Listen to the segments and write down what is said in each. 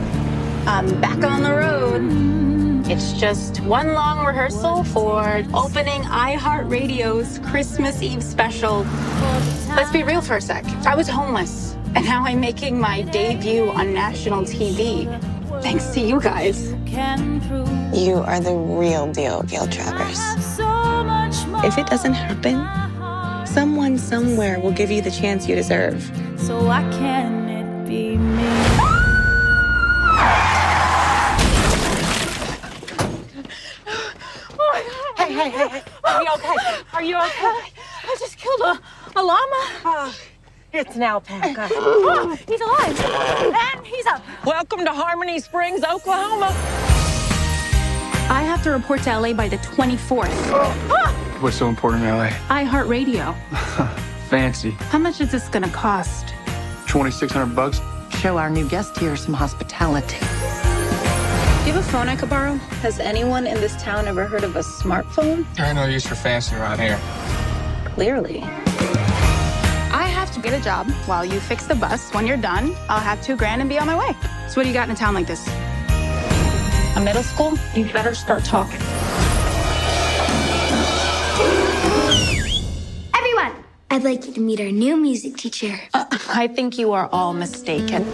up. I'm back on the road. It's just one long rehearsal for opening iHeartRadio's Christmas Eve special. Let's be real for a sec. I was homeless, and now I'm making my debut on national TV. Thanks to you guys. You are the real deal, Gail Travers. If it doesn't happen, someone somewhere will give you the chance you deserve. So why can't it be me? Hey, hey, hey, hey. Are you okay? Are you okay? Uh, I just killed a, a llama. Oh, it's an alpaca. Oh, he's alive. And he's up. Welcome to Harmony Springs, Oklahoma. I have to report to LA by the 24th. Ah! What's so important in LA? iHeartRadio. Fancy. How much is this gonna cost? 2600 bucks? Show our new guest here some hospitality. Do you have a phone I could borrow? Has anyone in this town ever heard of a smartphone? There ain't no use for fancy around here. Clearly. I have to get a job while you fix the bus. When you're done, I'll have two grand and be on my way. So what do you got in a town like this? A middle school? You better start talking. Everyone, I'd like you to meet our new music teacher. Uh, I think you are all mistaken.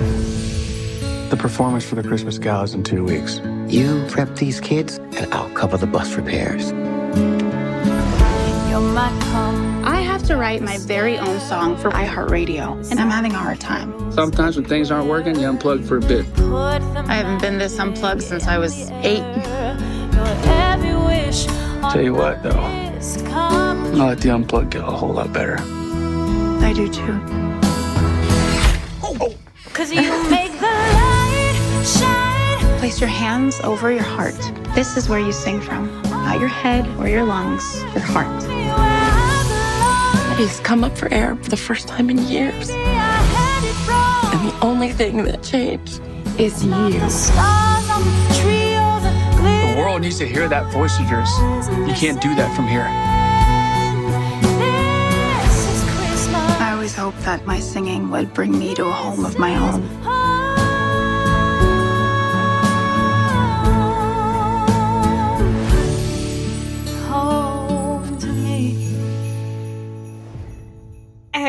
The performance for the Christmas gala is in two weeks. You prep these kids, and I'll cover the bus repairs. You're my come. I have to write my very own song for iHeartRadio, and I'm having a hard time. Sometimes when things aren't working, you unplug for a bit. I haven't been this unplugged since I was eight. Your every wish Tell you what, though. I'll let the unplug get a whole lot better. I do too. Oh! Cause you make the light shine. Place your hands over your heart. This is where you sing from. Not your head or your lungs, your heart. Where I belong. He's come up for air for the first time in years. I had it wrong. And the only thing that changed Is you. The stars on the tree or the glitter. The world needs to hear that voice of yours. You can't do that from here. This is Christmas. I always hoped that my singing would bring me to a home of my own.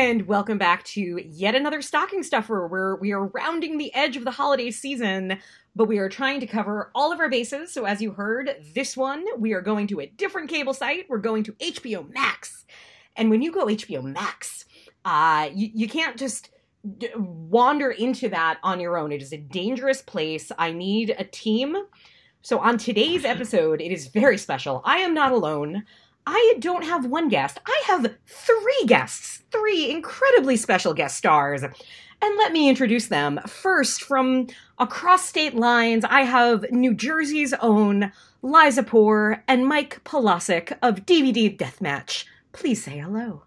And welcome back to yet another stocking stuffer where we are rounding the edge of the holiday season, but we are trying to cover all of our bases. So, as you heard, this one, we are going to a different cable site. We're going to HBO Max. And when you go HBO Max, uh, you, you can't just d- wander into that on your own. It is a dangerous place. I need a team. So, on today's episode, it is very special. I am not alone. I don't have one guest. I have three guests, three incredibly special guest stars. And let me introduce them. First, from across state lines, I have New Jersey's own Liza Poor and Mike Pielocik of DVD Deathmatch. Please say hello.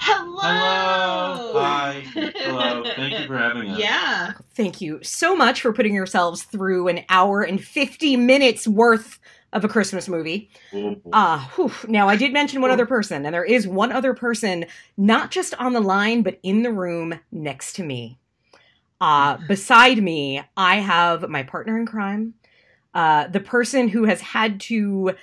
Hello. Hi. Hello. Thank you for having us. Yeah. Thank you so much for putting yourselves through an hour and 50 minutes worth of a Christmas movie. Ah, whew. now I did mention one other person, and there is one other person, not just on the line, but in the room next to me. Uh, beside me, I have my partner in crime, uh, the person who has had to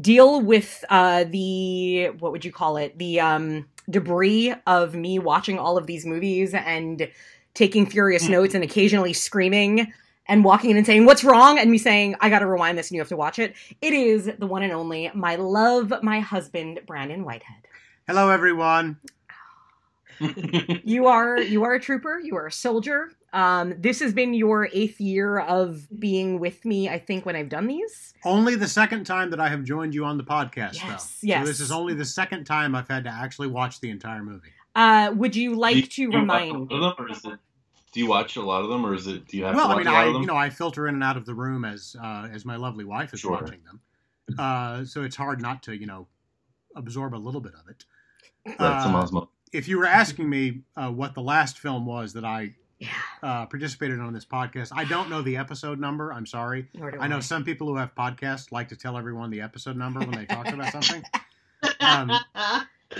deal with uh, the what would you call it? The um, debris of me watching all of these movies and taking furious notes and occasionally screaming and walking in and saying, What's wrong? And me saying, I gotta rewind this and you have to watch it. It is the one and only, my love, my husband, Branan Whitehead. Hello, everyone. You are you are a trooper, you are a soldier. Um, this has been your eighth year of being with me, I think, when I've done these. Only the second time that I have joined you on the podcast, Yes, though. yes. So this is only the second time I've had to actually watch the entire movie. Uh, would you like Do to you watch remind a lot of them, or is it- do you watch a lot of them, or is it? Do you have well, to I watch mean, a lot I of them? you know I filter in and out of the room as uh, as my lovely wife is Sure. watching them, uh, so it's hard not to you know absorb a little bit of it. Right, some Uh, osmo- if you were asking me uh, what the last film was that I uh, participated in on this podcast, I don't know the episode number. I'm sorry. I know I. some people who have podcasts like to tell everyone the episode number when they talk about something. Um,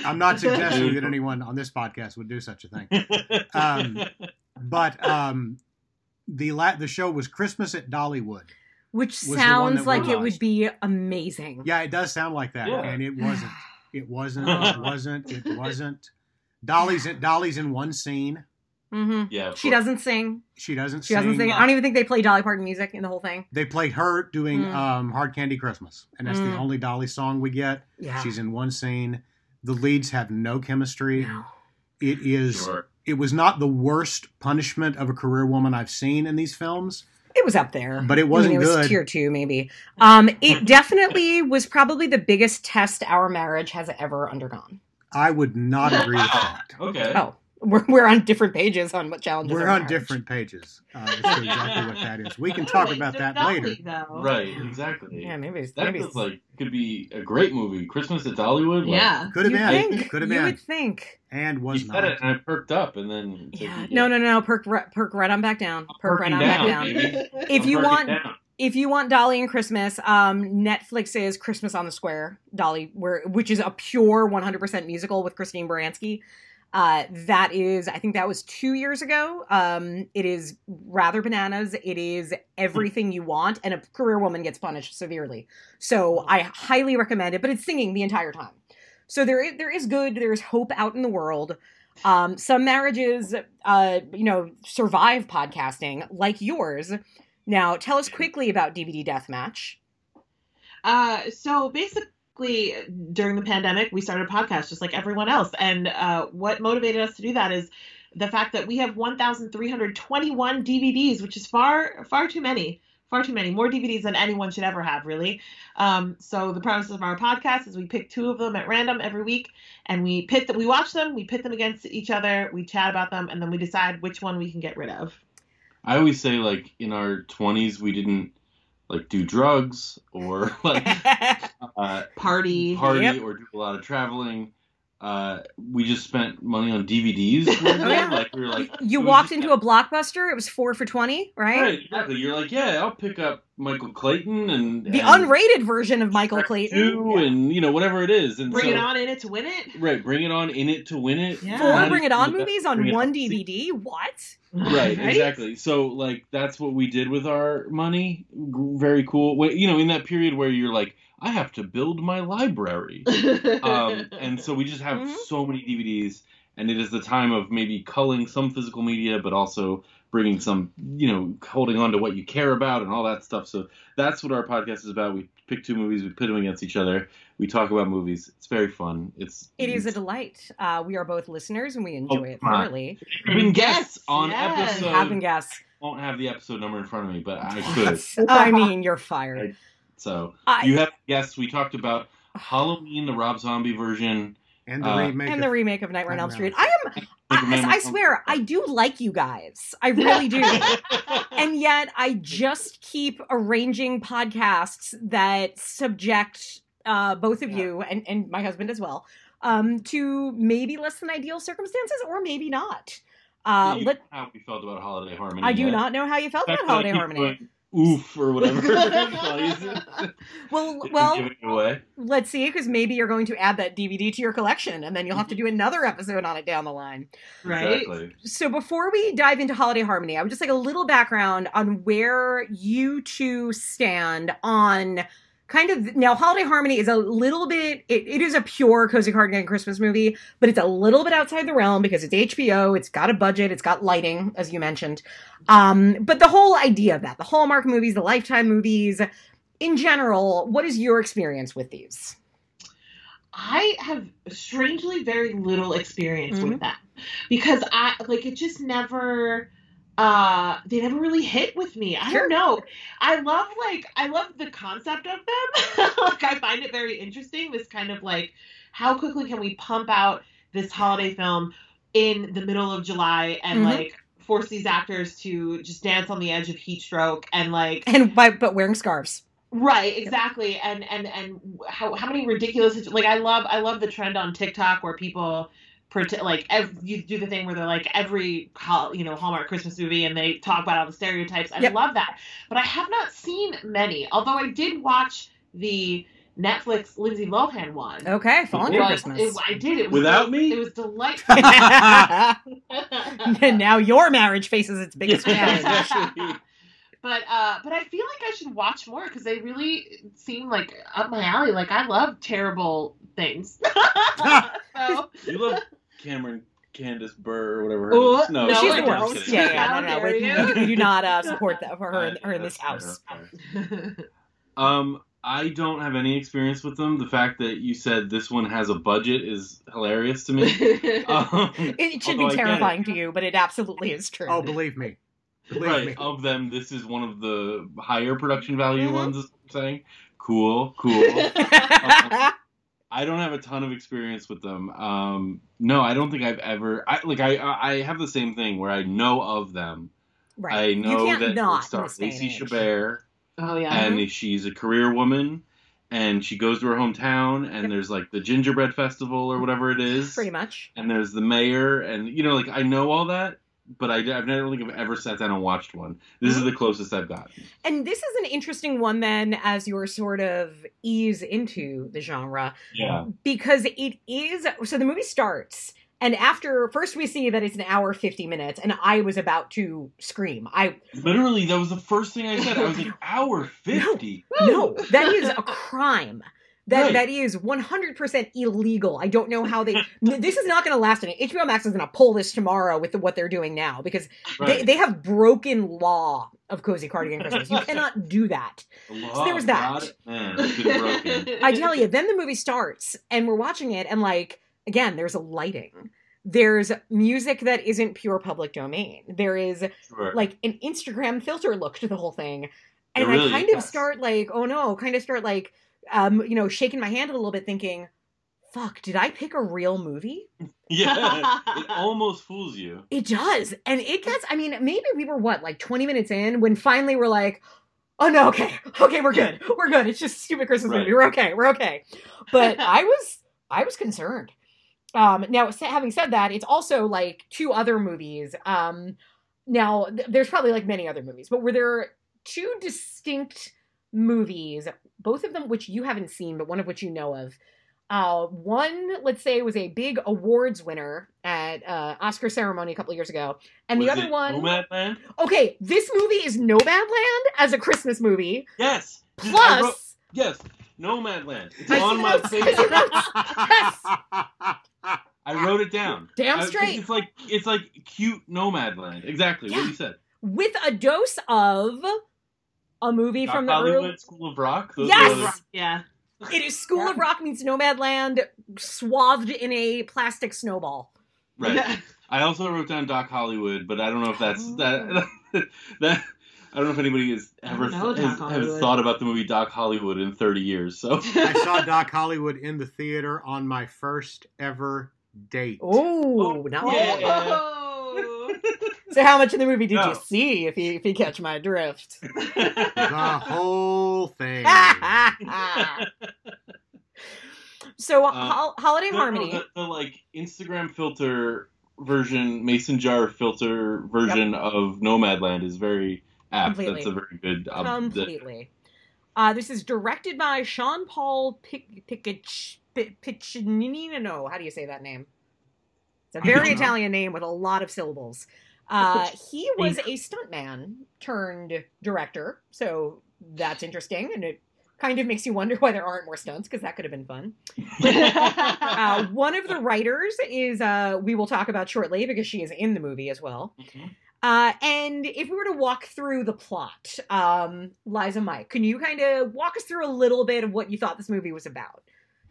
I'm not suggesting that anyone on this podcast would do such a thing. Um, but um, the la- the show was Christmas at Dollywood. Which was the one sounds like it would be amazing. Yeah, it does sound like that, Yeah. and it wasn't. It wasn't. It wasn't. It wasn't. Dolly's in, Dolly's in one scene. Mm-hmm. Yeah. She course. doesn't sing. She doesn't. She doesn't sing. sing. I don't even think they play Dolly Parton music in the whole thing. They play her doing Mm. um, "Hard Candy Christmas," and that's Mm. the only Dolly song we get. Yeah. She's in one scene. The leads have no chemistry. No. It is. Sure. It was not the worst punishment of a career woman I've seen in these films, It was up there. but it wasn't I mean, it was good. tier two, maybe. Um, it definitely was probably the biggest test our marriage has ever undergone. I would not agree with that. Okay. Oh, we're, we're on different pages on what challenges. We're our on marriage. different pages. Uh, as exactly what that is. We can talk about that later. Though. Right. Exactly. Yeah, maybe. it's- That maybe feels like could be a great movie. Christmas at Dollywood. like, Yeah. Could have been. think. Could have You would think. And You was said not. it, and I perked up, and then Yeah. No, no, no. Perk, ri- perk right on back down. Perk right on down, back down. baby. If I'm you want, down. if you want Dolly and Christmas, um, Netflix is Christmas on the Square, Dolly, where which is a pure 100% musical with Christine Baranski. Uh, that is, I think that was two years ago. Um, it is rather bananas. It is everything you want, and a career woman gets punished severely. So I highly recommend it. But it's singing the entire time, so there is, there is good. There is hope out in the world. Um, some marriages, uh, you know, survive podcasting like yours. Now, tell us quickly about DVD Deathmatch. Uh, so basically, during the pandemic, we started a podcast just like everyone else. And uh, what motivated us to do that is the fact that we have 1,321 DVDs, which is far, far too many. Far too many. More DVDs than anyone should ever have, really. Um, so the premise of our podcast is we pick two of them at random every week, and we pit them. We watch them, we pit them against each other, we chat about them, and then we decide which one we can get rid of. I always say like in our twenties we didn't like do drugs or like uh, Party. party Yep. or do a lot of traveling. Uh, we just spent money on DVDs. Oh, yeah. Like we were like You walked just- into a blockbuster. It was four for twenty, right? Right, exactly. You're like, yeah, I'll pick up Michael Clayton and The and unrated version of Michael Shrek Clayton. two and you know whatever it is. And Bring so, it on in it to win it. Right, bring it on in it to win it. Yeah. Four Bring It On movies on one On. DVD. What? Right, exactly. So like that's what we did with our money. Very cool. You know, in that period where you're like, I have to build my library. um, and so we just have Mhm. so many DVDs, and it is the time of maybe culling some physical media, but also bringing some, you know, holding on to what you care about and all that stuff. So that's what our podcast is about. We pick two movies, we pit them against each other, we talk about movies. It's very fun. It's It is a delight. Uh, we are both listeners and we enjoy it come on. thoroughly. Been guests on yes. episode. Have and guess. won't have the episode number in front of me, but I could. I mean, you're fired. So I- you have guests. We talked about Halloween, the Rob Zombie version. And the Uh, remake. and of- the remake of Nightmare on Elm Street. I am. I, I swear, I do like you guys. I really do. and yet, I just keep arranging podcasts that subject uh, both of you and, and my husband as well um, to maybe less than ideal circumstances or maybe not. Uh, you let, know how we felt about Holiday Harmony. I do yet. not know how you felt In about Holiday Harmony. going, Oof or whatever. Well, well, give it away. let's see, because maybe you're going to add that DVD to your collection, and then you'll have to do mm-hmm. another episode on it down the line. right? Exactly. So before we dive into Holiday Harmony, I would just like a little background on where you two stand on kind of now Holiday Harmony is a little bit it, it is a pure cozy cardigan Christmas movie, but it's a little bit outside the realm because it's HBO, it's got a budget, it's got lighting, as you mentioned. Um, but the whole idea of that, the Hallmark movies, the Lifetime movies, in general, what is your experience with these? I have strangely very little experience Mhm. with them because I like it just never uh they never really hit with me. I Sure. don't know. I love like I love the concept of them. like I find it very interesting this kind of like how quickly can we pump out this holiday film in the middle of July and Mhm. like force these actors to just dance on the edge of heat stroke and like And by but wearing scarves. Right, exactly, and and and how how many ridiculous like I love I love the trend on TikTok where people pretend like ev- you do the thing where they're like every you know Hallmark Christmas movie and they talk about all the stereotypes. I Yep. love that, but I have not seen many. Although I did watch the Netflix Lindsay Lohan one. Okay, Falling It for Christmas. it- I did. It was Without del- me? It was delightful. and now your marriage faces its biggest challenge. But uh, but I feel like I should watch more because they really seem like up my alley. Like I love terrible things. so, You love Cameron Candace Burr or whatever. Her Ooh, name is. no, no, She's I the don't. worst. Yeah, yeah, How no, no, we, we do- not uh, support that for her, in, her in this house. fair. Um, I don't have any experience with them. The fact that you said this one has a budget is hilarious to me. Um, It should be terrifying to you, but it absolutely is true. Oh, believe me. Believe right me. of them this is one of the higher production value Mhm. ones I'm saying cool cool i don't have a ton of experience with them um no i don't think i've ever i like i i have the same thing where i know of them right. i know you can't that not it in stars this day and lacey chabert oh yeah. and she's a career woman and she goes to her hometown and Yep. there's like the gingerbread festival or whatever it is Pretty much. and there's the mayor and you know like i know all that but I, I've never think I've ever sat down and watched one. This is the closest I've got. And this is an interesting one then as you're sort of ease into the genre Yeah. because it is so the movie starts and after first we see that it's an hour 50 minutes and I was about to scream. I Literally, that was the first thing I said. I was like, hour 50. no, that is a crime. That Right. that is 100% illegal. I don't know how they this is not going to last any. HBO Max is going to pull this tomorrow with the, what they're doing now because they, Right. they have broken law of cozy cardigan Christmas. You cannot do that. Law So there was that. Man, it's been broken. I tell you, then the movie starts and we're watching it, and like, again, there's a lighting. There's music that isn't pure public domain. There is Sure. like an Instagram filter look to the whole thing. And really I kind of start like, oh no, kind of start like, um, you know, shaking my hand a little bit, thinking, fuck, did I pick a real movie? yeah, it almost fools you. It does. And it gets, I mean, maybe we were what, like 20 minutes in when finally we're like, oh no, okay, okay, we're good. We're good. It's just a stupid Christmas Right. movie. We're okay. We're okay. But I was, I was concerned. Um, now, having said that, it's also like two other movies. Um, now, th- there's probably like many other movies, but were there two distinct movies, both of them which you haven't seen, but one of which you know of? Uh, one, let's say, was a big awards winner at uh, Oscar ceremony a couple years ago, and the other one. Nomadland? Okay, this movie is Nomadland as a Christmas movie. Yes. I wrote- Plus, yes, Nomadland. It's I on my notes. face. yes, I wrote it down. Damn I- straight. It's like it's like cute Nomadland. Exactly what you said. with a dose of a movie Doc from the Hollywood early. School of Rock. Those Yes! are the- yeah. It is School of Rock meets Nomadland, swathed in a plastic snowball. Right. Yeah. I also wrote down Doc Hollywood, but I don't know if that's that that. I don't know if anybody has ever know has, has thought about the movie Doc Hollywood in 30 years. So I saw Doc Hollywood in the theater on my first ever date. Oh, not bad. So, how much of the movie did No. you see? If you if you catch my drift. The whole thing. so, Uh, Hol- Holiday No, no, Harmony. the, the like Instagram filter version, mason jar filter version of Nomadland is very apt. Completely. That's a very good. Um, the- Completely. Uh, this is directed by Sean Paul Pic- Picach- Pi- Piccinino. How do you say that name? It's a very don't know. Italian name with a lot of syllables. Uh, he was a stuntman turned director, so that's interesting, and it kind of makes you wonder why there aren't more stunts because that could have been fun. Uh, one of the writers is uh, we will talk about shortly because she is in the movie as well. Mhm. Uh, and if we were to walk through the plot, um, Liza Mike, can you kind of walk us through a little bit of what you thought this movie was about?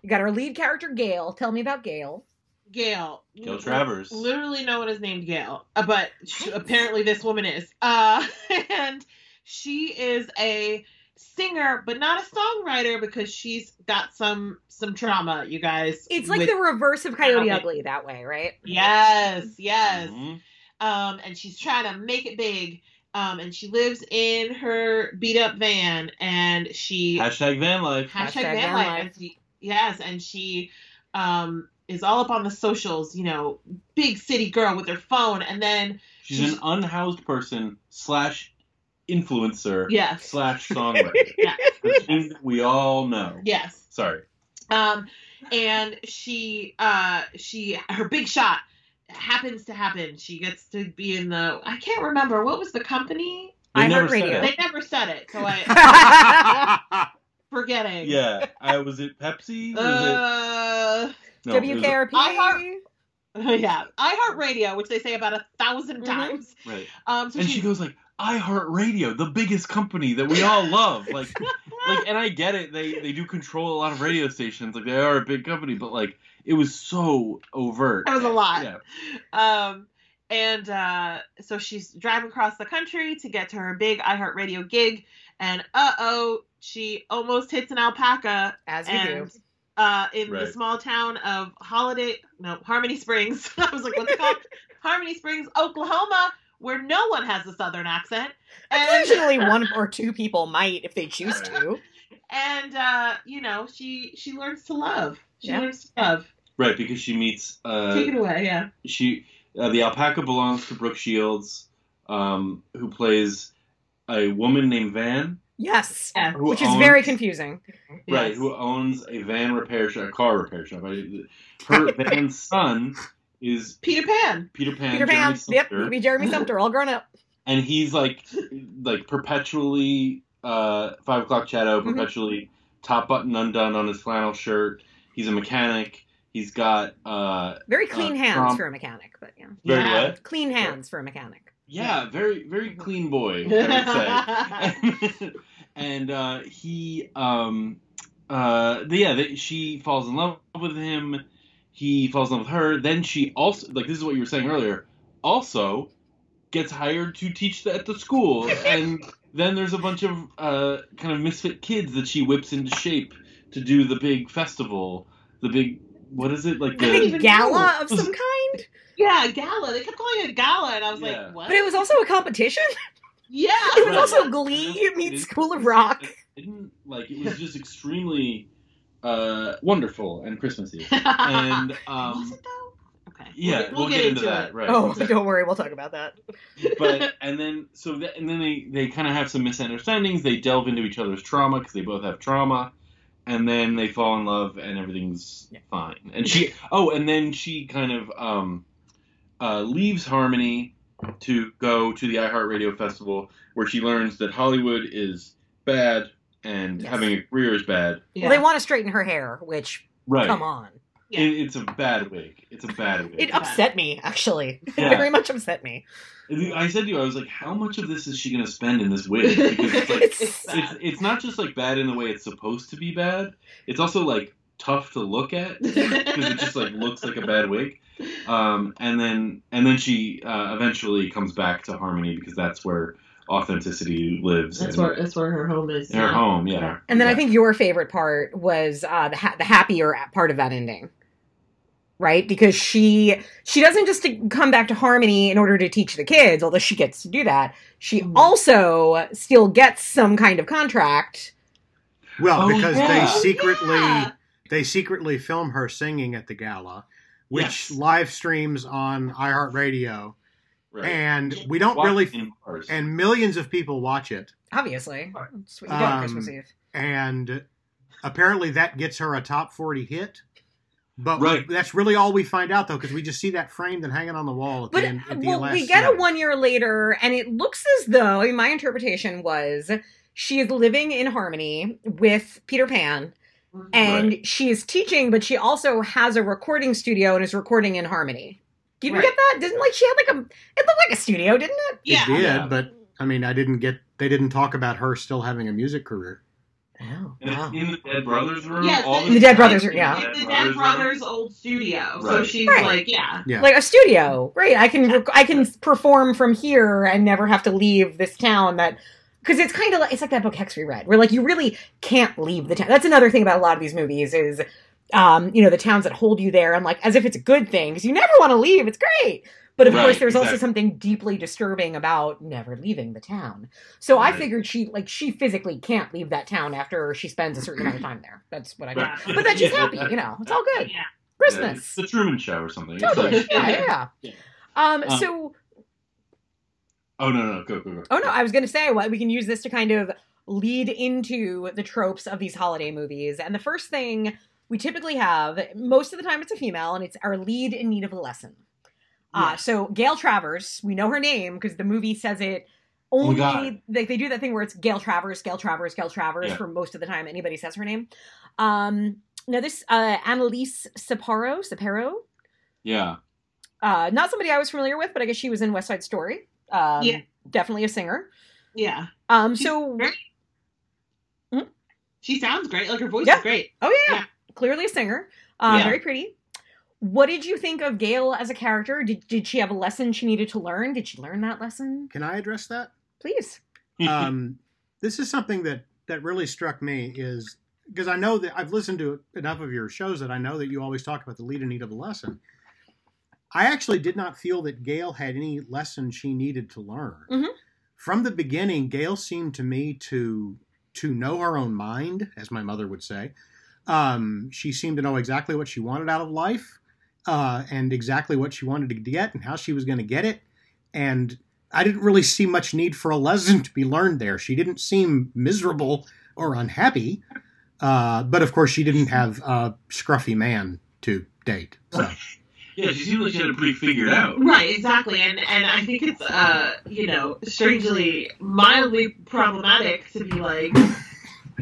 You got our lead character, Gail. Tell me about Gail. Gail. Gail Travers. Literally, no one is named Gail, uh, but sh- apparently this woman is. Uh, and she is a singer, but not a songwriter because she's got some some trauma. You guys. It's like with- the reverse of Coyote Okay. Ugly that way, right? Yes, yes. Mhm. Um, and she's trying to make it big. Um, and she lives in her beat up van, and she Hashtag van life. hashtag, Hashtag van van life. life. And she, yes, and she um is all up on the socials, you know, big city girl with her phone, and then She's an unhoused person slash influencer Yes. slash songwriter. Yeah. The thing that we all know. Yes. Sorry. Um, and she, uh, she, her big shot happens to happen. She gets to be in the. I can't remember what was the company. They never said iHeartRadio. it. They never said it, so I forgetting. Yeah. I was it Pepsi? Was Uh, it no, it was- WKRP. iHeart- yeah, iHeartRadio, which they say about a 1000 Mhm. times. Right. Um, so and she, she goes like iHeartRadio, the biggest company that we all love. Like like and I get it, they they do control a lot of radio stations, like they are a big company, but like it was so overt. That was a lot. Yeah. Um, and uh, so she's driving across the country to get to her big iHeartRadio gig, and uh oh, she almost hits an alpaca. As you and, do. Uh, in the small town of Holiday, no, Harmony Springs. I was like, what's it called? Harmony Springs, Oklahoma, where no one has a southern accent. And, Occasionally, one or two people might if they choose to. and uh, you know, she she learns to love. She Yeah. learns to love. Right, because she meets uh Take it away, yeah. she uh, the alpaca belongs to Brooke Shields, um, who plays a woman named Van. Yes. Yeah. Who Which is owns- very confusing. Right, Yes. who owns a van repair shop, a car repair shop. Her Van's son is Peter Pan. Peter Pan. Peter Jeremy Pan. Yep. Sumpter, Be Jeremy Sumpter, all grown up. and he's like, like perpetually uh, five o'clock shadow, Mhm. perpetually top button undone on his flannel shirt. He's a mechanic. He's got uh, Very clean Uh, hands Trump. for a mechanic, but yeah. very Yeah. what? Clean hands for a mechanic. Yeah, very very clean boy, I would say. and uh, he, um, uh, yeah, they, she falls in love with him. He falls in love with her. Then she also, like this is what you were saying earlier, also gets hired to teach at the school, and then there's a bunch of uh, kind of misfit kids that she whips into shape to do the big festival, the big what is it like The the big gala know. of some kind. Yeah, gala. They kept calling it gala, and I was Yeah. like, what? But it was also a competition. yeah. It was also Glee It meets is- School of Rock. It didn't like it was just extremely uh, wonderful and Christmassy. And was um, it though? Okay. yeah, we'll, get, into, that. it. Right. Oh, don't worry, we'll talk about that. but and then so that, and then they they kind of have some misunderstandings. They delve into each other's trauma because they both have trauma, and then they fall in love and everything's Yeah. fine. And she oh, and then she kind of um, uh, leaves Harmony to go to the iHeartRadio festival where she learns that Hollywood is bad and Yes. having a career is bad. Yeah. Well, they want to straighten her hair, which Right. come on. Yeah. It, it's a bad wig. It's a bad wig. It upset me, actually. It Yeah. very much upset me. I said to you, I was like, how much of this is she going to spend in this wig? Because it's like, It's- It's it's, it's not just like bad in the way it's supposed to be bad. It's also like tough to look at because it just like looks like a bad wig. Um, and then and then she uh, eventually comes back to Harmony because that's where authenticity lives. That's and where that's where her home is. her now. home. Yeah. And then I think your favorite part was uh, the ha- the happier part of that ending, right? Because she she doesn't just to come back to Harmony in order to teach the kids, although she gets to do that. She Mhm. also still gets some kind of contract. Well, Oh, because yeah. they secretly yeah. they secretly film her singing at the gala, which Yes. live streams on iHeartRadio, Right. and we don't Watch really and millions of people watch it, Obviously, that's what you do on Um, Christmas Eve. and apparently that gets her a top forty hit. But Right. that's really all we find out, though, because we just see that framed and hanging on the wall at But the end. At the well, last we get a one year later, and it looks as though I mean, my interpretation was she is living in harmony with Peter Pan, and she is teaching, but she also has a recording studio and is recording in harmony. You didn't Right. get that? Didn't like she had like a it looked like a studio, didn't it? Yeah. It did, Yeah. but I mean, I didn't get. They didn't talk about her still having a music career. Oh, And it's in the Dead Brothers room. Yes, all in the Dead Brothers room, yeah. It's the Dead Dead. Brothers' old studio. So she's Right. like, yeah. Yeah. Like a studio, right? I can rec- I can perform from here and never have to leave this town. That because it's kind of like it's like that book Hex we read, where like you really can't leave the town. That's another thing about a lot of these movies is, um, you know, the towns that hold you there, and like as if it's a good thing because you never want to leave. It's great. But of Right, course, there's also something deeply disturbing about never leaving the town. So I figured she like she physically can't leave that town after she spends a certain amount of time there. That's what I Right. got. But then she's happy, you know. It's all good. Yeah. Yeah, Christmas. it's the Truman Show or something. Totally. like- yeah, yeah, yeah. Yeah. Um, Um, so Oh no, no, go, go, go. Oh no, I was going to say well, we can use this to kind of lead into the tropes of these holiday movies. And the first thing we typically have, most of the time it's a female, and it's our lead in need of a lesson. Uh, so Gail Travers, we know her name because the movie says it Oh only God. like they do that thing where it's Gail Travers, Gail Travers, Gail Travers Yeah. for most of the time anybody says her name. Um, now this uh, Annalise Saparo, Saparo, Yeah. uh, not somebody I was familiar with, but I guess she was in West Side Story. Um, Yeah. definitely a singer. Yeah. Um, She's so great. She sounds great. Like her voice Yeah. is great. Oh yeah, yeah. clearly a singer. Uh, Yeah. Very pretty. What did you think of Gail as a character? Did did she have a lesson she needed to learn? Did she learn that lesson? Can I address that? Please. um, this is something that that really struck me is because I know that I've listened to enough of your shows that I know that you always talk about the lead in need of a lesson. I actually did not feel that Gail had any lesson she needed to learn. Mhm. From the beginning, Gail seemed to me to to know her own mind, as my mother would say. Um, she seemed to know exactly what she wanted out of life, uh, and exactly what she wanted to get and how she was going to get it. And I didn't really see much need for a lesson to be learned there. She didn't seem miserable or unhappy, uh, but of course, she didn't have a scruffy man to date. So. Yeah, she seemed like she had it pretty figured out. Right, exactly. And and I think it's uh, you know, strangely mildly problematic to be like,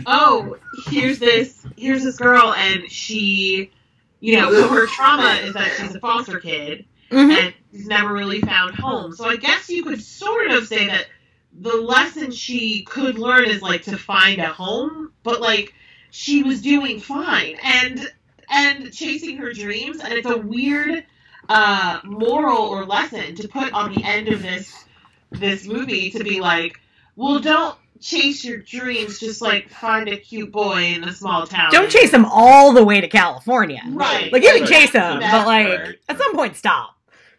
oh, here's this here's this girl and she you know, so her trauma is that she's a foster kid and she's never really found home. So I guess you could sort of say that the lesson she could learn is like to find a home, but like she was doing fine and and chasing her dreams and it's a weird uh moral or lesson to put on the end of this this movie to be like, well don't chase your dreams, just like find a cute boy in a small town. Don't chase them all the way to California. Right. Like you can Right. chase them, Right. but like at some point stop.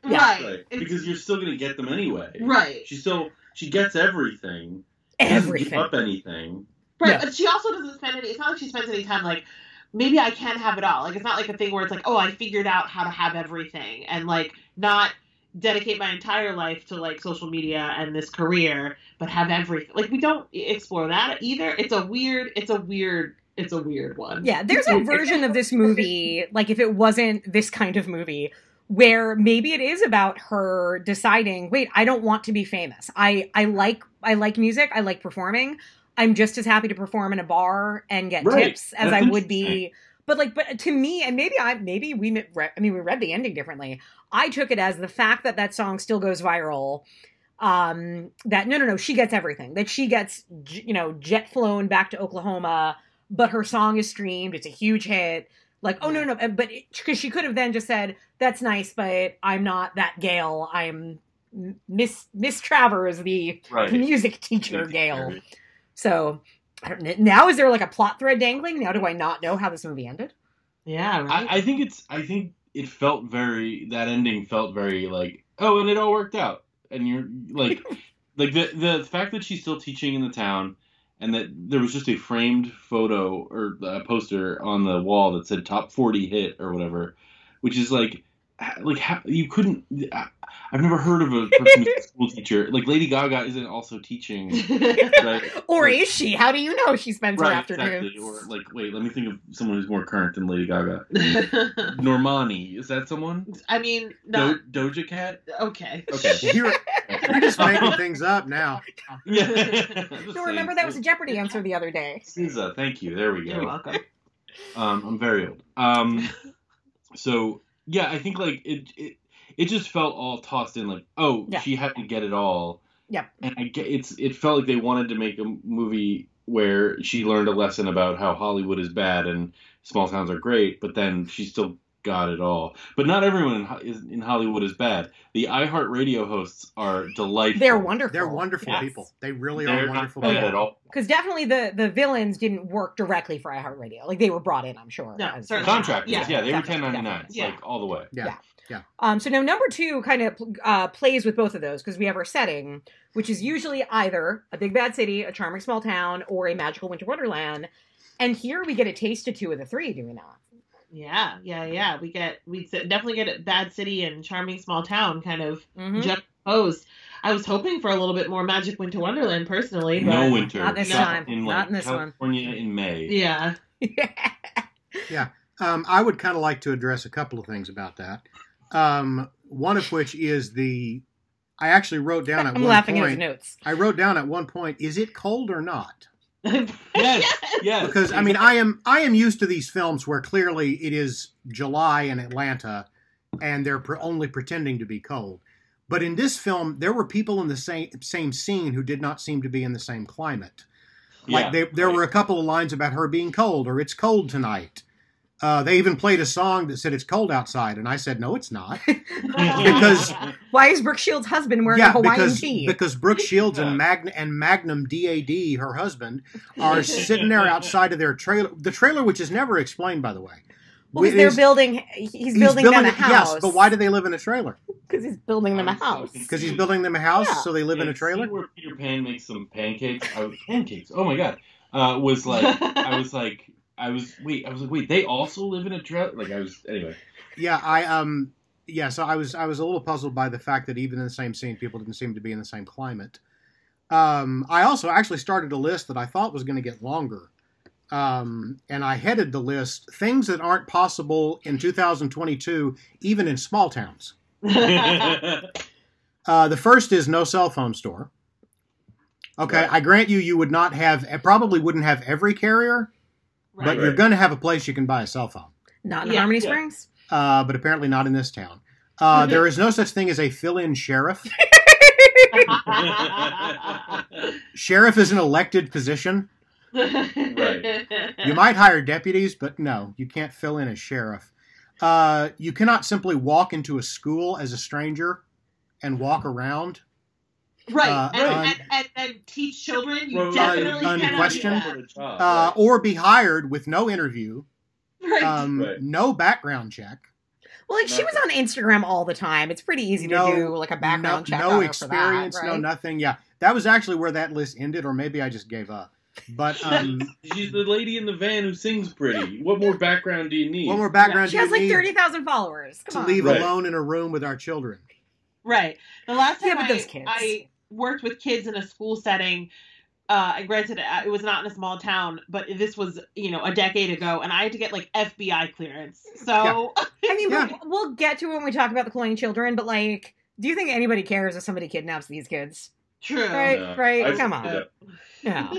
Yeah. Right. Right. Because you're still gonna get them anyway. Right. She still she gets everything. She doesn't Everything. Give up anything. Right, Yeah. but she also doesn't spend any. It's not like she spends any time like maybe I can have it all. Like it's not like a thing where it's like, oh, I figured out how to have everything, and like not dedicate my entire life to like social media and this career, but have everything. Like we don't explore that either. It's a weird. It's a weird. It's a weird one. Yeah, there's a version of this movie, like if it wasn't this kind of movie, where maybe it is about her deciding, wait, I don't want to be famous. I I like I like music, I like performing. I'm just as happy to perform in a bar and get Right. tips as That's I would be. But like, but to me, and maybe I maybe we I mean we read the ending differently. I took it as the fact that that song still goes viral. Um, that no no no she gets everything that she gets you know jet flown back to Oklahoma but her song is streamed. It's a huge hit. Like, oh no, no, but because she could have then just said, "That's nice, but I'm not that Gail. I'm Miss Miss Travers, the Right. music teacher, Gail." Right. So I don't kn- now is there like a plot thread dangling? Now do I not know how this movie ended? Yeah. Right. I, I think it's I think it felt very that ending felt very like oh and it all worked out and you're like like the the fact that she's still teaching in the town and that there was just a framed photo or a poster on the wall that said top 40 hit or whatever which is like like how, you couldn't I- I've never heard of a person who's a school teacher like Lady Gaga isn't also teaching right Or Like- is she? How do you know she spends her Right, afternoons? exactly. Or like, wait, let me think of someone who's more current than Lady Gaga. Normani, is that someone? I mean, no. Do- Doja Cat? Okay. Okay. You're, you're just making things up now. yeah. No, remember that was a Jeopardy answer the other day. SZA, thank you. There we go. You're welcome. Um, I'm very old. Um, so yeah, I think like it, it, it just felt all tossed in. Like, oh, Yeah. she had to get it all. Yep. And I get it's. It felt like they wanted to make a movie where she learned a lesson about how Hollywood is bad and small towns are great, but then she still got it all. But not everyone in, is, in Hollywood is bad. The iHeartRadio hosts are delightful. They're wonderful. They're wonderful Yes. people. They really They're are not wonderful bad people. at all. Because definitely the the villains didn't work directly for iHeartRadio. Like they were brought in, I'm sure. No, as- certainly. Contractors, yeah, Yeah, they were definitely, 1099s, definitely. like all the way. Yeah. Um, so now number two kind of uh, plays with both of those because we have our setting, which is usually either a big bad city, a charming small town, or a magical winter wonderland. And here we get a taste of two of the three, do we not? Yeah, yeah, yeah. We get we definitely get a bad city and charming small town kind of Mhm. ju- proposed. I was hoping for a little bit more Magic Winter Wonderland personally, but No winter. Not this Shot time. In, Not in this one. California in May. Yeah. Yeah. Um, I would kind of like to address a couple of things about that. Um, one of which is the. I actually wrote down at one point I'm one laughing at his notes. I wrote down at one point, is it cold or not? Yes, yes. Because I mean, I am I am used to these films where clearly it is July in Atlanta, and they're pre- only pretending to be cold. But in this film, there were people in the same same scene who did not seem to be in the same climate. Like Yeah, they, there right. were a couple of lines about her being cold or it's cold tonight. Uh, they even played a song that said it's cold outside, and I said no, it's not. because Why is Brooke Shields' husband wearing a Hawaiian because tee? because Brooke Shields and Magn and Magnum DAD, her husband, are sitting there outside of their trailer. The trailer, which is never explained, by the way. well, because they're building. He's, he's building, them a house. Yes, but why do they live in a trailer? Because he's building them a I'm so house. Because he's building them a house, Yeah. so they live in a trailer. scene Where Peter Pan makes some pancakes. I was, pancakes. Oh my god. Uh, was like I was like I was wait I was like wait they also live in a trailer like I was anyway. Yeah, I um, yeah. So I was I was a little puzzled by the fact that even in the same scene, people didn't seem to be in the same climate. Um, I also actually started a list that I thought was going to get longer. Um, and I headed the list things that aren't possible in 2022, even in small towns. Uh, the first is no cell phone store. Okay, Right. I grant you, you would not have, probably wouldn't have every carrier, but Right. you're going to have a place you can buy a cell phone. Not in Yeah, Harmony yeah. Springs. Uh, but apparently not in this town. Uh, there is no such thing as a fill-in sheriff. Sheriff is an elected position. Right. You might hire deputies, but no, you can't fill in as sheriff. Uh, you cannot simply walk into a school as a stranger and walk around. Right. Uh, and, un- and, and, and teach children. You Well, definitely un- cannot unquestioned. do For that. a uh, right. or be hired with no interview, Right. um, Right. no background check, Well, like she was on Instagram all the time. It's pretty easy No- to do like a background no, check. no on her experience, for that, no nothing. Yeah, that was actually where that list ended, or maybe I just gave up. But um, She's the lady in the van who sings pretty. What more background do you need? one more background She do has you like thirty thousand followers. to on. leave Right. alone in a room with our children. Right. The last time Yeah, time but those I, kids. I worked with kids in a school setting, uh, and granted, uh, it was not in a small town, but this was, you know, a decade ago, and I had to get like FBI clearance. So, I mean, Yeah. but we'll get to it when we talk about the cloning children. But like, do you think anybody cares if somebody kidnaps these kids? true. Right, No. right. I- Come on. yeah. Yeah.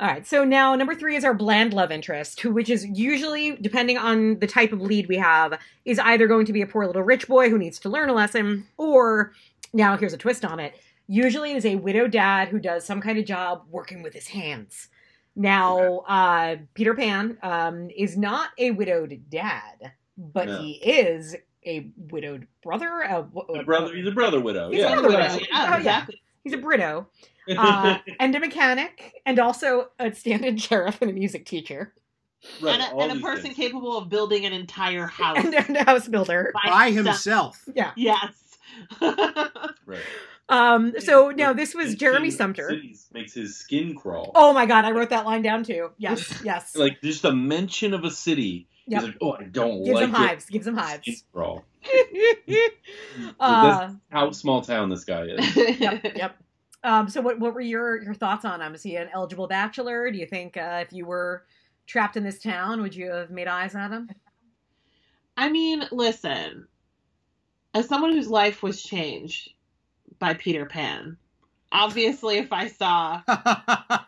All right. So now number three is our bland love interest, who, which is usually, depending on the type of lead we have, is either going to be a poor little rich boy who needs to learn a lesson, or now here's a twist on it. Usually it is a widowed dad who does some kind of job working with his hands. Now, uh, Peter Pan um, is not a widowed dad, but No. he is a widowed brother. A, A brother, he's a brother widow. He's a yeah. brother widow. Yeah, Oh, yeah. He's a Brito, uh, and a mechanic, and also a stand-in sheriff and a music teacher, Right, and a, and a person things. capable of building an entire house and, and a house builder. By himself. Yeah. Yes. Right. Um. So now this was Jeremy Sumpter. cities makes his skin crawl. Oh my God! I wrote that line down too. Yes. Yes. Like just a mention of a city. Yep. He's like, oh, I don't Gives like him it. hives. Gives him Skin hives. crawl. uh, That's how small town this guy is. yep. Yep. Um. So what what were your your thoughts on him? Is he an eligible bachelor? Do you think uh, if you were trapped in this town, would you have made eyes at him? I mean, listen, as someone whose life was changed by Peter Pan, obviously, if I saw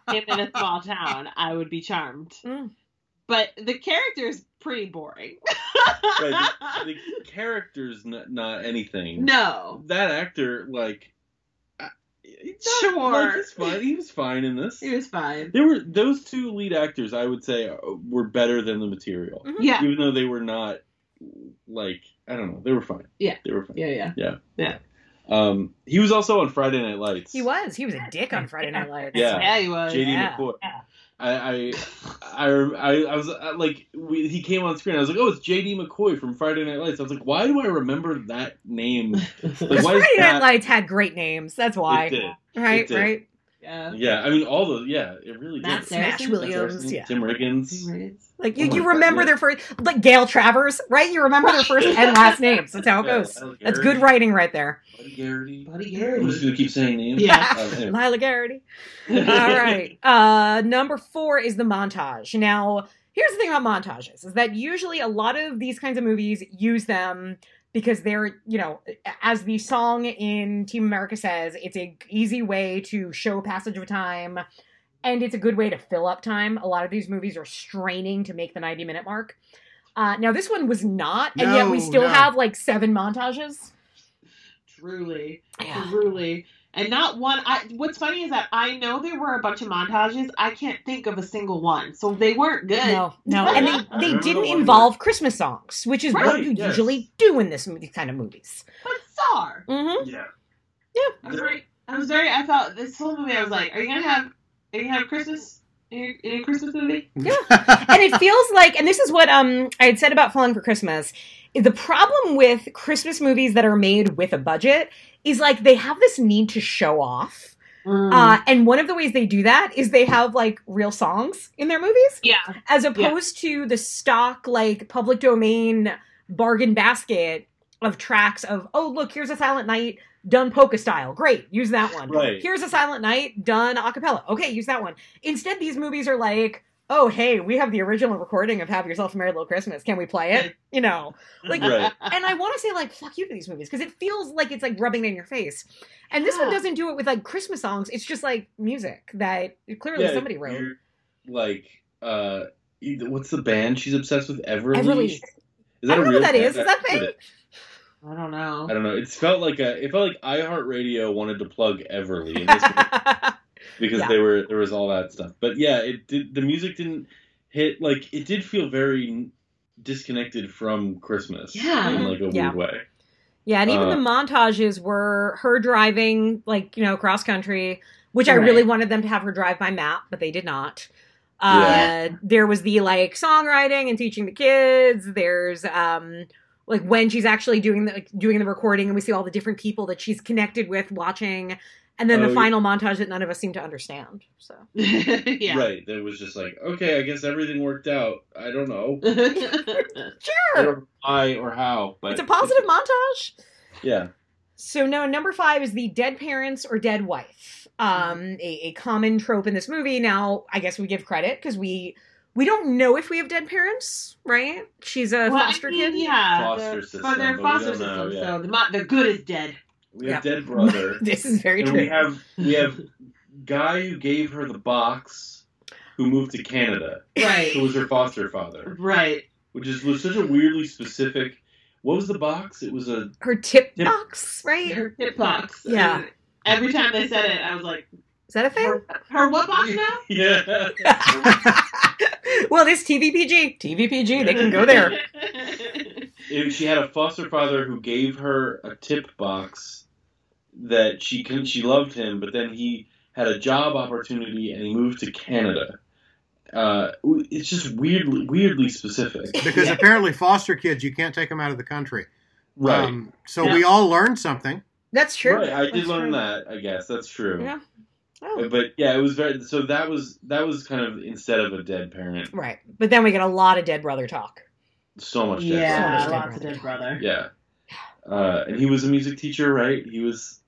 him in a small town, I would be charmed. Mm. But the character is pretty boring. right. The, the character's not, not anything. no. That actor, like, not- Sure. like, he's fine. He was fine in this. He was fine. There were those two lead actors. I would say uh, were better than the material, Mhm. Yeah. even though they were not like I don't know. They were fine. Yeah. they were fine. Yeah, yeah. yeah, Um, he was also on Friday Night Lights. He was. He was a dick on Friday Night Lights. Yeah. Yeah, he was. JD Yeah. McCoy. I, I, I, I, I was uh, like, we, he came on screen. I was like, oh, it's JD McCoy from Friday Night Lights. I was like, why do I remember that name? Like, Because why Friday Night that? Lights had great names. That's why. It did. Right. It did. Right. Yeah. Yeah, I mean all the yeah, it really Matt did. Saracen? Smash Williams, Saracen, yeah. Tim Riggins. Like you, Oh you my God, remember yeah. their first, like Gail Travers, right? You remember their first and last names. That's how it Yeah, goes. Lila That's good writing right there. Buddy Garrity. Buddy I'm Garrity. just gonna keep saying names. Yeah. Uh, anyway. Lila Garrity. All right. Uh, number four is the montage. Now, here's the thing about montages: is that usually a lot of these kinds of movies use them because they're, you know, as the song in Team America says, it's a easy way to show passage of time, and it's a good way to fill up time. A lot of these movies are straining to make the 90 minute mark. Uh, now, this one was not, and yet we still no. have like seven montages. Truly, Yeah. truly, and not one. I. What's funny is that I know there were a bunch of montages. I can't think of a single one, so they weren't good. No, no, and they, they didn't the one involve Christmas songs, which is what you yes. usually do in this these kind of movies. but Czar. Mm-hmm. Yeah. I was very. I was very. I felt this whole movie. I was like, are you gonna have? Are you gonna have Christmas in your, Christmas movie? Yeah. and it feels like, and this is what um I had said about Falling for Christmas. is The problem with Christmas movies that are made with a budget is like they have this need to show off. Mm. Uh, and one of the ways they do that is they have like real songs in their movies. yeah. as opposed to the stock like public domain bargain basket of tracks of oh look here's a silent night done polka style great use that one Right. here's a silent night done a cappella okay use that one instead these movies are like oh hey we have the original recording of have yourself a merry little christmas can we play it you know like Right. and I want to say like fuck you to these movies because it feels like it's like rubbing it in your face. And this one doesn't do it with like Christmas songs. It's just like music that clearly Yeah, somebody wrote. Like, uh, what's the band she's obsessed with? Everly. Everly. Is I that don't a know real what that band? is. Is that I thing? I don't know. I don't know. It felt like a. It felt like iHeartRadio wanted to plug Everly in this movie because Yeah. they were there was all that stuff. But yeah, it did. The music didn't hit like it did feel very disconnected from Christmas. Yeah. in like a Yeah. weird way. Yeah, and even Uh, the montages were her driving, like, you know, cross country, which I really wanted them to have her drive by map, but they did not. Yeah. Uh, there was the like songwriting and teaching the kids. There's um like when she's actually doing the like, doing the recording and we see all the different people that she's connected with watching and then Oh, the yeah. final montage that none of us seem to understand. So yeah. Right. There was just like, okay, I guess everything worked out. I don't know. I sure. don't know why or how, but It's a positive montage. Yeah. So no, number five is the dead parents or dead wife. Um, a, a common trope in this movie. Now, I guess we give credit because we we don't know if we have dead parents, right? She's a Well, I foster mean, kid. Yeah. Foster the- system, For their but foster don't know, yeah. So the, the good is dead. We have Yeah. dead brother. This is very and true. we have we have guy who gave her the box who moved to Canada. Right. Who was her foster father. Right. Which is was such a weirdly specific what was the box? It was a Her tip Tip- box, right? Her tip box. Yeah. And every time they said it, I was like, Is that a thing? her, her what box now? Yeah. well, this TVPG, TVPG, they can go there. If she had a foster father who gave her a tip box that she can she loved him, but then he had a job opportunity and he moved to Canada. Uh, it's just weirdly weirdly specific. because apparently foster kids you can't take them out of the country. Right. Um, so Yeah. we all learned something. That's true. Right, I did That's learn true. that. I guess that's true. Yeah. Oh. But yeah, it was very. So that was that was kind of instead of a dead parent, Right. But then we get a lot of dead brother talk. so much dead Yeah, Dead brother. lots of dead brother. Yeah. Uh, and he was a music teacher, right? He was.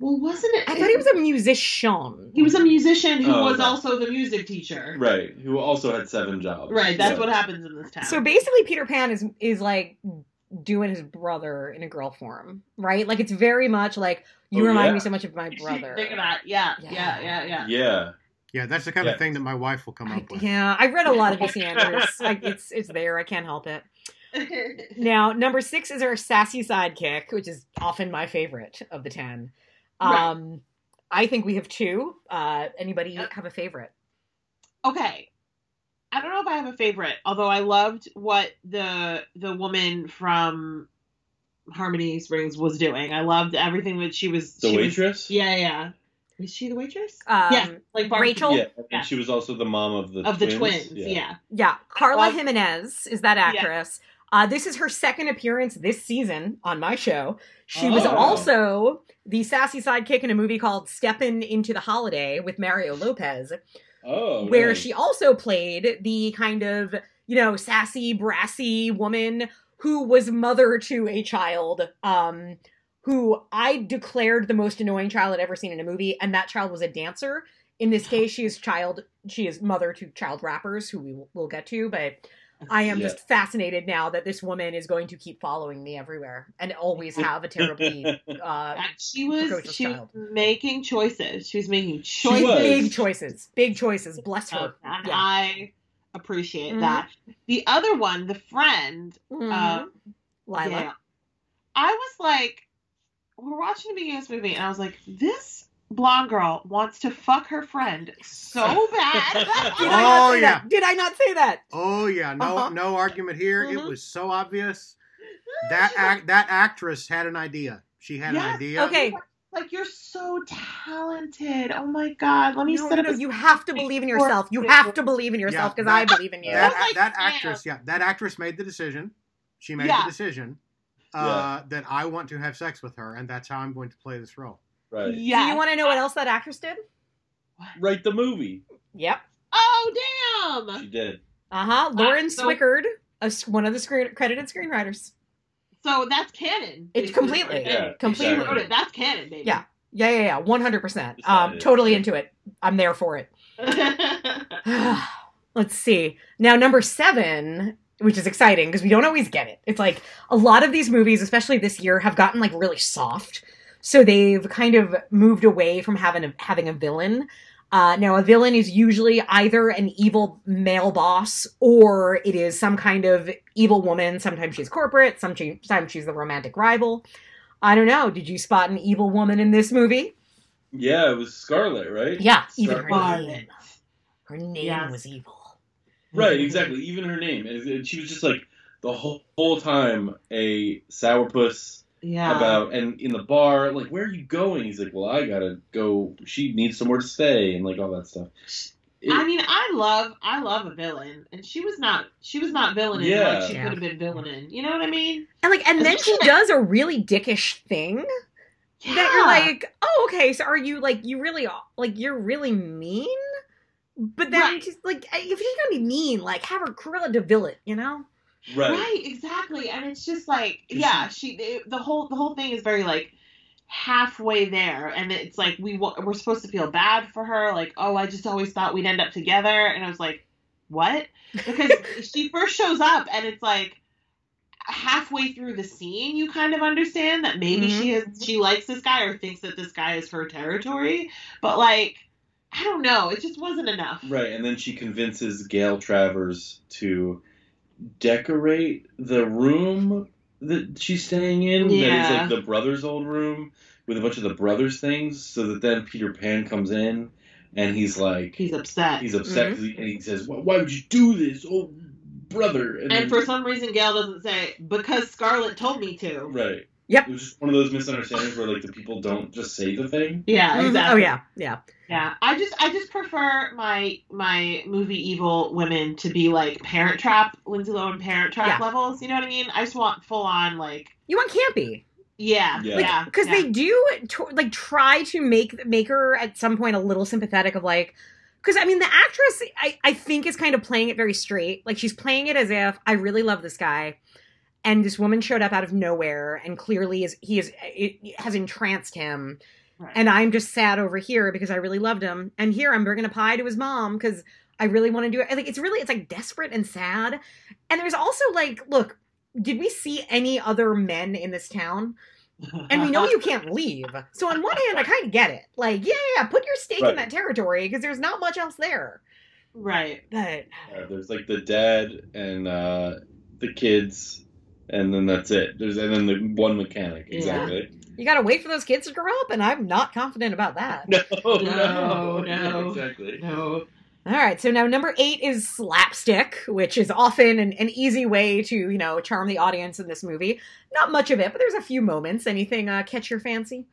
Well, wasn't it? I thought he was a musician. He was a musician who Oh, was okay. also the music teacher. Right, who also had seven jobs. Right, that's Yeah. what happens in this town. So basically, Peter Pan is is like doing his brother in a girl form, right? Like it's very much like you Oh, remind yeah. me so much of my brother. Think of that. Yeah, Yeah. yeah, yeah, yeah. Yeah. Yeah, that's the kind Yeah. of thing that my wife will come I- up with. yeah, I read a lot of V.C. Andrews. like it's it's there. I can't help it. Now, number six is our sassy sidekick, which is often my favorite of the ten. Right. Um, I think we have two. Uh, anybody have a favorite? okay. I don't know if I have a favorite, although I loved what the the woman from Harmony Springs was doing. I loved everything that she was. The she was- waitress. yeah, yeah. Is she the waitress? Um, yeah, like Barb- Rachel? Yeah, and Yeah. she was also the mom of the of twins. the twins. Yeah. Yeah, Carla Um, Jimenez is that actress. Uh, this is her second appearance this season on my show. She was Oh. also the sassy sidekick in a movie called Steppin' into the Holiday with Mario Lopez, Oh, where nice. she also played the kind of, you know, sassy, brassy woman who was mother to a child um, who I declared the most annoying child I'd ever seen in a movie, and that child was a dancer. In this case, she is child. She is mother to child rappers, who we will we'll get to. But I am Yeah. just fascinated now that this woman is going to keep following me everywhere and always have a terribly uh, she was precocious she was making choices. She was making choices, was. choices. big choices, big choices. Bless her. and Yeah. I appreciate Mhm. that. The other one, the friend, Mhm. um, Lila. yeah, I was like, we're watching the beginning of this movie, and I was like, this blonde girl wants to fuck her friend so bad. Did I Oh, not say yeah. that? Did I not say that? Oh yeah, no Uh-huh. no argument here. It Mhm. was so obvious. That act that actress had an idea. She had an idea. Okay. like you're so talented. Oh my god, let me No, set no, up. no, a you have to believe in yourself. You have to believe in yourself because that- I believe in you. That Oh that actress, yeah, that actress made the decision. She made Yeah. the decision uh, that I want to have sex with her, and that's how I'm going to play this role. Right. Yeah. Do you want to know what else that actress did? Write the movie. Yep. Oh damn! She did. Uh huh. Lauren so- Swickard, a s one of the screen- credited screenwriters. So that's canon. It's completely, Yeah, completely. She wrote it. That's canon, baby. Yeah. Yeah, yeah, yeah. One hundred percent. Um, totally into it. I'm there for it. Let's see. Now, number seven, which is exciting because we don't always get it. It's like a lot of these movies, especially this year, have gotten like really soft. So they've kind of moved away from having a, having a villain. Uh, now, a villain is usually either an evil male boss or it is some kind of evil woman. Sometimes she's corporate, sometimes she's the romantic rival. I don't know. Did you spot an evil woman in this movie? Yeah, it was Scarlet, right? Yeah, even her name. Her name Yes. was evil. Right, exactly. Even her name, and and she was just like the whole, whole time a sourpuss yeah. about, and in the bar, like, where are you going? He's like, well, I gotta go. She needs somewhere to stay, and like all that stuff. It- I mean, I love, I love a villain, and she was not, she was not villain Yeah. like she Yeah. could have been villain in. You know what I mean? And like, and then she Especially- does a really dickish thing Yeah. that you're like, oh, okay. So are you like, you really like, you're really mean? But then, Right. just like, if you're gonna be mean, like, have her Cruella de Vil it, you know? Right. right, exactly, and it's just like, yeah, she, it- the whole, the whole thing is very like halfway there, and it's like we we're supposed to feel bad for her, like, oh, I just always thought we'd end up together, and I was like, what? Because she first shows up, and it's like halfway through the scene you kind of understand that maybe Mhm. she has she likes this guy or thinks that this guy is her territory but like i don't know it just wasn't enough Right, and then she convinces Gail Travers to decorate the room that she's staying in. Yeah. is like the brother's old room with a bunch of the brothers' things, so that then Peter Pan comes in and he's like, he's upset he's upset mm-hmm. 'cause he, and he says, why, "Why would you do this, oh brother?" and then- for some reason gail doesn't say because scarlett told me to right, Yep. it was just one of those misunderstandings where like the people don't just say the thing. yeah Mhm. exactly Oh yeah, yeah. yeah i just i just prefer my my movie evil women to be like parent trap lindsay lohan parent trap Yeah. levels you know what i mean i just want full on like You want campy. yeah Yeah. yeah because yeah. they do t- like try to make make her at some point a little sympathetic of like because i mean the actress I, I think is kind of playing it very straight like she's playing it as if i really love this guy and this woman showed up out of nowhere and clearly is he is it has entranced him Right. and i'm just sad over here because i really loved him and here i'm bringing a pie to his mom because i really want to do it like it's really it's like desperate and sad and there's also like look did we see any other men in this town and we know you can't leave. So on one hand, I kind of get it. Like, yeah, yeah, put your stake Right. in that territory because there's not much else there. right But Uh, there's like the dad and uh, the kids, and then that's it. There's and then the one mechanic. Yeah. Exactly. you got to wait for those kids to grow up, and I'm not confident about that. No, No, no, no. exactly. no All right, so now number eight is slapstick, which is often an, an easy way to you know charm the audience in this movie. Not much of it, but there's a few moments. Anything uh, catch your fancy?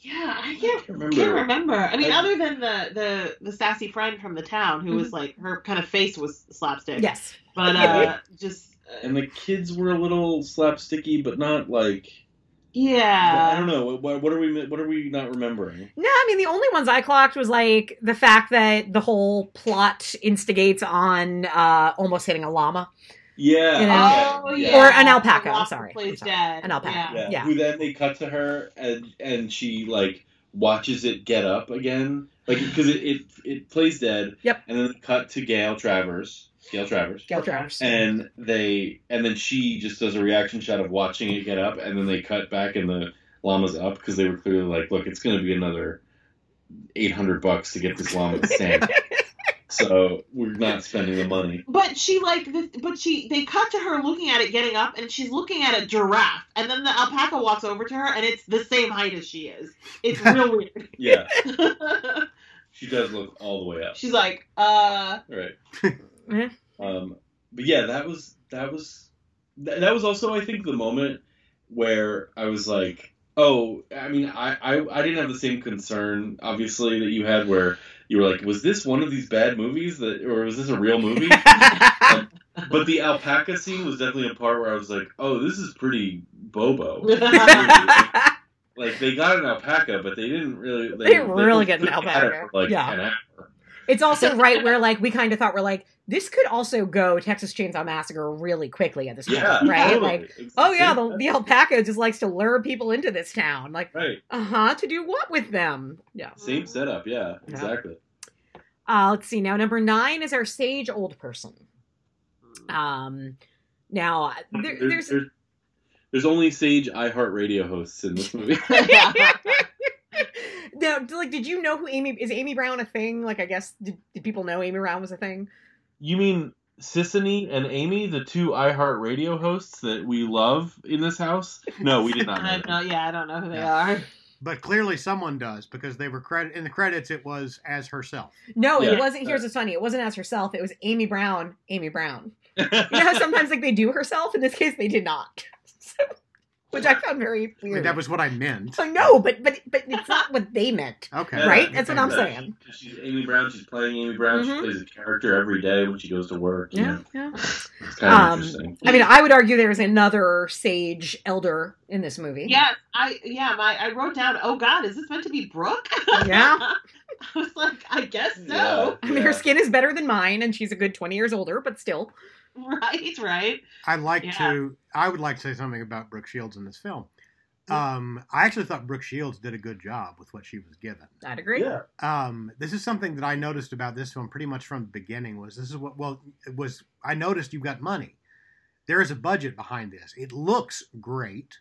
Yeah, I can't, can't remember. can't remember. I mean, I- other than the, the the sassy friend from the town who was like her kind of face was slapstick. Yes. But uh, just and the kids were a little slapsticky, but not like. Yeah. I don't know. What, what are we? What are we not remembering? No, I mean the only ones I clocked was like the fact that the whole plot instigates on uh almost hitting a llama. Yeah. You know? Oh, yeah. Or an alpaca, I'm sorry, Plays I'm sorry. dead. An alpaca. Yeah. Yeah. Who then they cut to her and and she like watches it get up again, like because it, it it plays dead. Yep. And then cut to Gail Travers. Gail Travers. Gail Travers. And they and then she just does a reaction shot of watching it get up, and then they cut back and the llama's up because they were clearly like, look, it's going to be another eight hundred bucks to get this llama to stand. so we're not spending the money. But she like, but she they cut to her looking at it getting up, and she's looking at a giraffe, and then the alpaca walks over to her, and it's the same height as she is. It's real weird. Yeah, she does look all the way up. she's like, uh, Right. Eh. Um, but yeah, that was that was that, that was also I think the moment where I was like, oh, I mean, I, I I didn't have the same concern obviously that you had where you were like, was this one of these bad movies that or was this a real movie? Um, but the alpaca scene was definitely a part where I was like, oh, this is pretty bobo. like they got an alpaca, but they didn't really. They didn't really get an looked at it alpaca. like Yeah. It's also right where like we kind of thought we're like this could also go Texas Chainsaw Massacre really quickly at this point, Yeah, right? totally. Like, It's oh yeah, the, the alpaca just likes to lure people into this town. Like, Right. uh huh, to do what with them? Yeah. Same setup, yeah, exactly. Uh, let's see. Now, number nine is our sage old person. Um, now there, There's, there's there's, there's only Sage iHeartRadio hosts in this movie. now, like, did you know who Amy is? Amy Brown a thing? Like, I guess did, did people know Amy Brown was a thing? you mean Sissany and Amy, the two iHeartRadio hosts that we love in this house? No, we did not know. I know, yeah, I don't know who they are. But clearly someone does because they were credit in the credits. It was as herself. No, Yeah. it wasn't. Here's what's funny. It wasn't as herself. It was Amy Brown. Amy Brown. You know how sometimes like they do herself. In this case, they did not. So, which I found very I mean, weird. that was what I meant. I know, but but but it's not what they meant. Okay. Right? That's what I'm Yeah. saying. She's Amy Brown. She's playing Amy Brown. Mhm. She plays a character every day when she goes to work. you Yeah, know. yeah. It's kind of Um, interesting. I mean, I would argue there's another sage elder in this movie. Yes, I yeah, my I wrote down. Oh God, is this meant to be Brooke? Yeah. I was like, I guess so. Yeah. I mean, her skin is better than mine, and she's a good 20 years older, but still. Right, right. I'd like Yeah. to. I would like to say something about Brooke Shields in this film. Um, I actually thought Brooke Shields did a good job with what she was given. I'd agree. Yeah. Um, this is something that I noticed about this film pretty much from the beginning. Was this is what? Well, it was I noticed you've got money. There is a budget behind this. It looks great.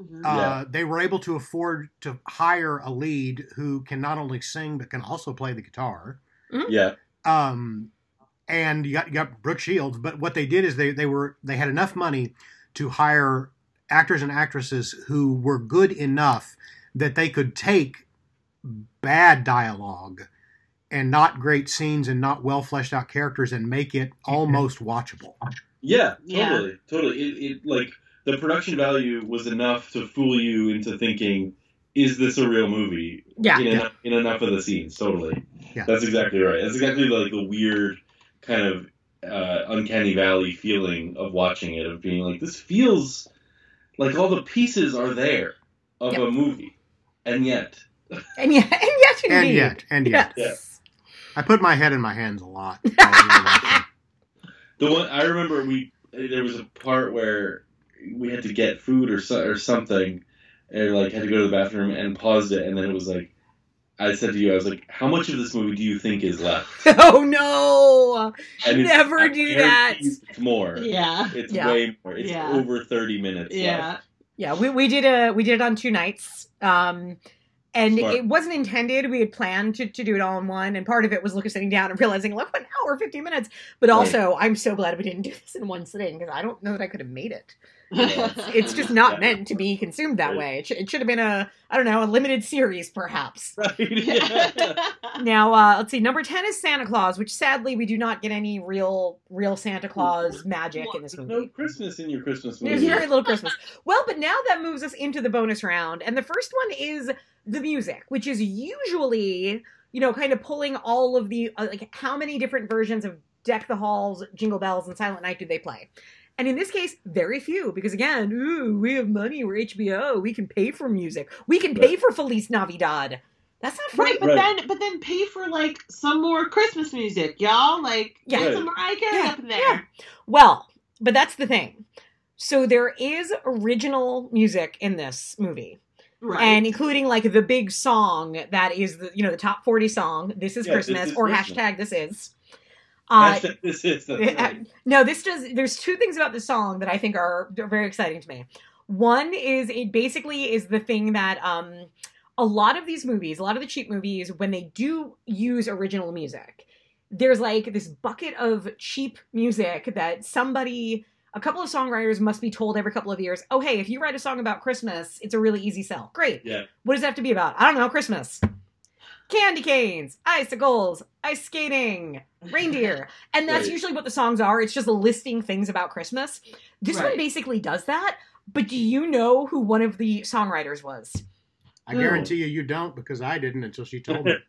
Mhm. Uh, Yeah. They were able to afford to hire a lead who can not only sing but can also play the guitar. Yeah. Um, and you got you got Brooke Shields. But what they did is they they were they had enough money to hire actors and actresses who were good enough that they could take bad dialogue and not great scenes and not well fleshed out characters and make it almost watchable. Yeah, Yeah. totally, totally. It, it like the production value was enough to fool you into thinking, "Is this a real movie?" Yeah. in, enough, in enough of the scenes. Totally. Yeah. That's exactly right. That's exactly like the weird kind of uh, uncanny valley feeling of watching it, of being like, this feels like all the pieces are there of Yep. a movie, and yet, And yet, and yet, indeed. And yet, and yet, Yes. I put my head in my hands a lot. while we were watching. The one I remember, we there was a part where we had to get food or so, or something, and like had to go to the bathroom and paused it, and then it was like, I said to you, I was like, how much of this movie do you think is left? Oh no! And Never I do that. It's more. Yeah. It's Yeah. way more. It's Yeah. over thirty minutes. Yeah. left. Yeah, we, we did a we did it on two nights. Um and Smart. it wasn't intended. We had planned to, to do it all in one, and part of it was Lucas sitting down and realizing, look, an hour, fifteen minutes. But Right. also, I'm so glad we didn't do this in one sitting because I don't know that I could have made it. It's just not meant to be consumed that Right. way. It, sh- it should have been a, I don't know, a limited series, perhaps. Right. Yeah. Now, uh, let's see. Number ten is Santa Claus, which sadly we do not get any real, real Santa Claus magic in this movie. no Christmas in your Christmas movie. There's very little Christmas. Well, but now that moves us into the bonus round, and the first one is the music, which is usually, you know, kind of pulling all of the uh, like how many different versions of Deck the Halls, Jingle Bells, and Silent Night do they play? And in this case, very few, because again, ooh, we have money, we're HBO, we can pay for music, we can pay Right. for Feliz Navidad. That's not free. Right, but Right. then but then pay for like some more Christmas music, y'all. Like Yeah. get Right. some Mariah Carey Yeah, up in there. yeah. Well, but that's the thing. So there is original music in this movie. Right. And including like the big song that is the you know the top 40 song, This is Yeah, This Christmas, Is or Christmas. hashtag this is. Uh, this is Uh, no, this does. There's two things about this song that I think are are very exciting to me. One is it basically is the thing that um, a lot of these movies, a lot of the cheap movies, when they do use original music, there's like this bucket of cheap music that somebody, a couple of songwriters must be told every couple of years, oh hey, if you write a song about Christmas, it's a really easy sell. Great. Yeah. What does that have to be about? I don't know. Christmas. Candy canes, icicles, ice skating, reindeer. And that's Right. usually what the songs are. It's just listing things about Christmas. This one basically does that. But do you know who one of the songwriters was? I guarantee you, you don't because I didn't until she told me.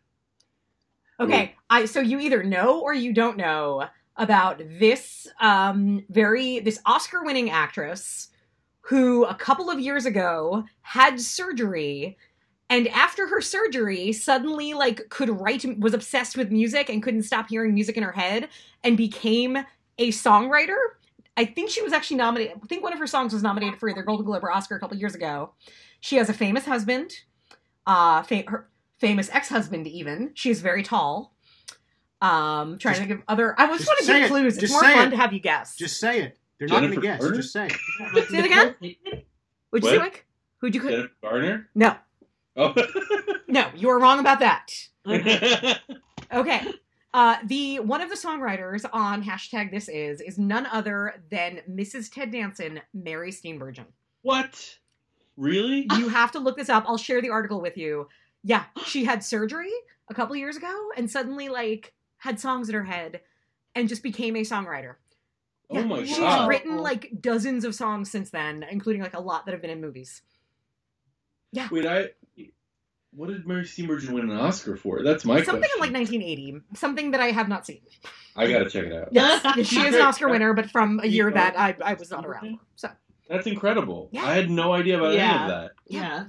Okay, I so you either know or you don't know about this um very this Oscar-winning actress who a couple of years ago had surgery and after her surgery suddenly like could write was obsessed with music and couldn't stop hearing music in her head and became a songwriter. I think she was actually nominated. I think one of her songs was nominated for either Golden Globe or Oscar a couple years ago. She has a famous husband, uh, fa- her famous ex-husband even. She is very tall. Um, trying to give other. I was just want to say give it. clues. It's Just more fun it. to have you guess. Just say it. They're not going to Jennifer guess. Garner? Just say it. Say it again. Would you say like? Who'd you? Could? Jennifer Garner? No, Oh. no, you are wrong about that. Okay. Uh, the one of the songwriters on hashtag this is is none other than Mrs. Ted Danson, Mary Steenburgen. what? Really? You have to look this up. I'll share the article with you. Yeah, she had surgery a couple years ago and suddenly like had songs in her head and just became a songwriter. Oh my She's god. She's written like dozens of songs since then, including like a lot that have been in movies. Yeah. Wait, I. What did Mary Steenburgen win an Oscar for? That's my Something question. in like 1980, something that I have not seen. I gotta check it out. Yes, she is an Oscar winner, but from a year that I, I was not around. So That's incredible. Yeah. I had no idea about any of that. Yeah.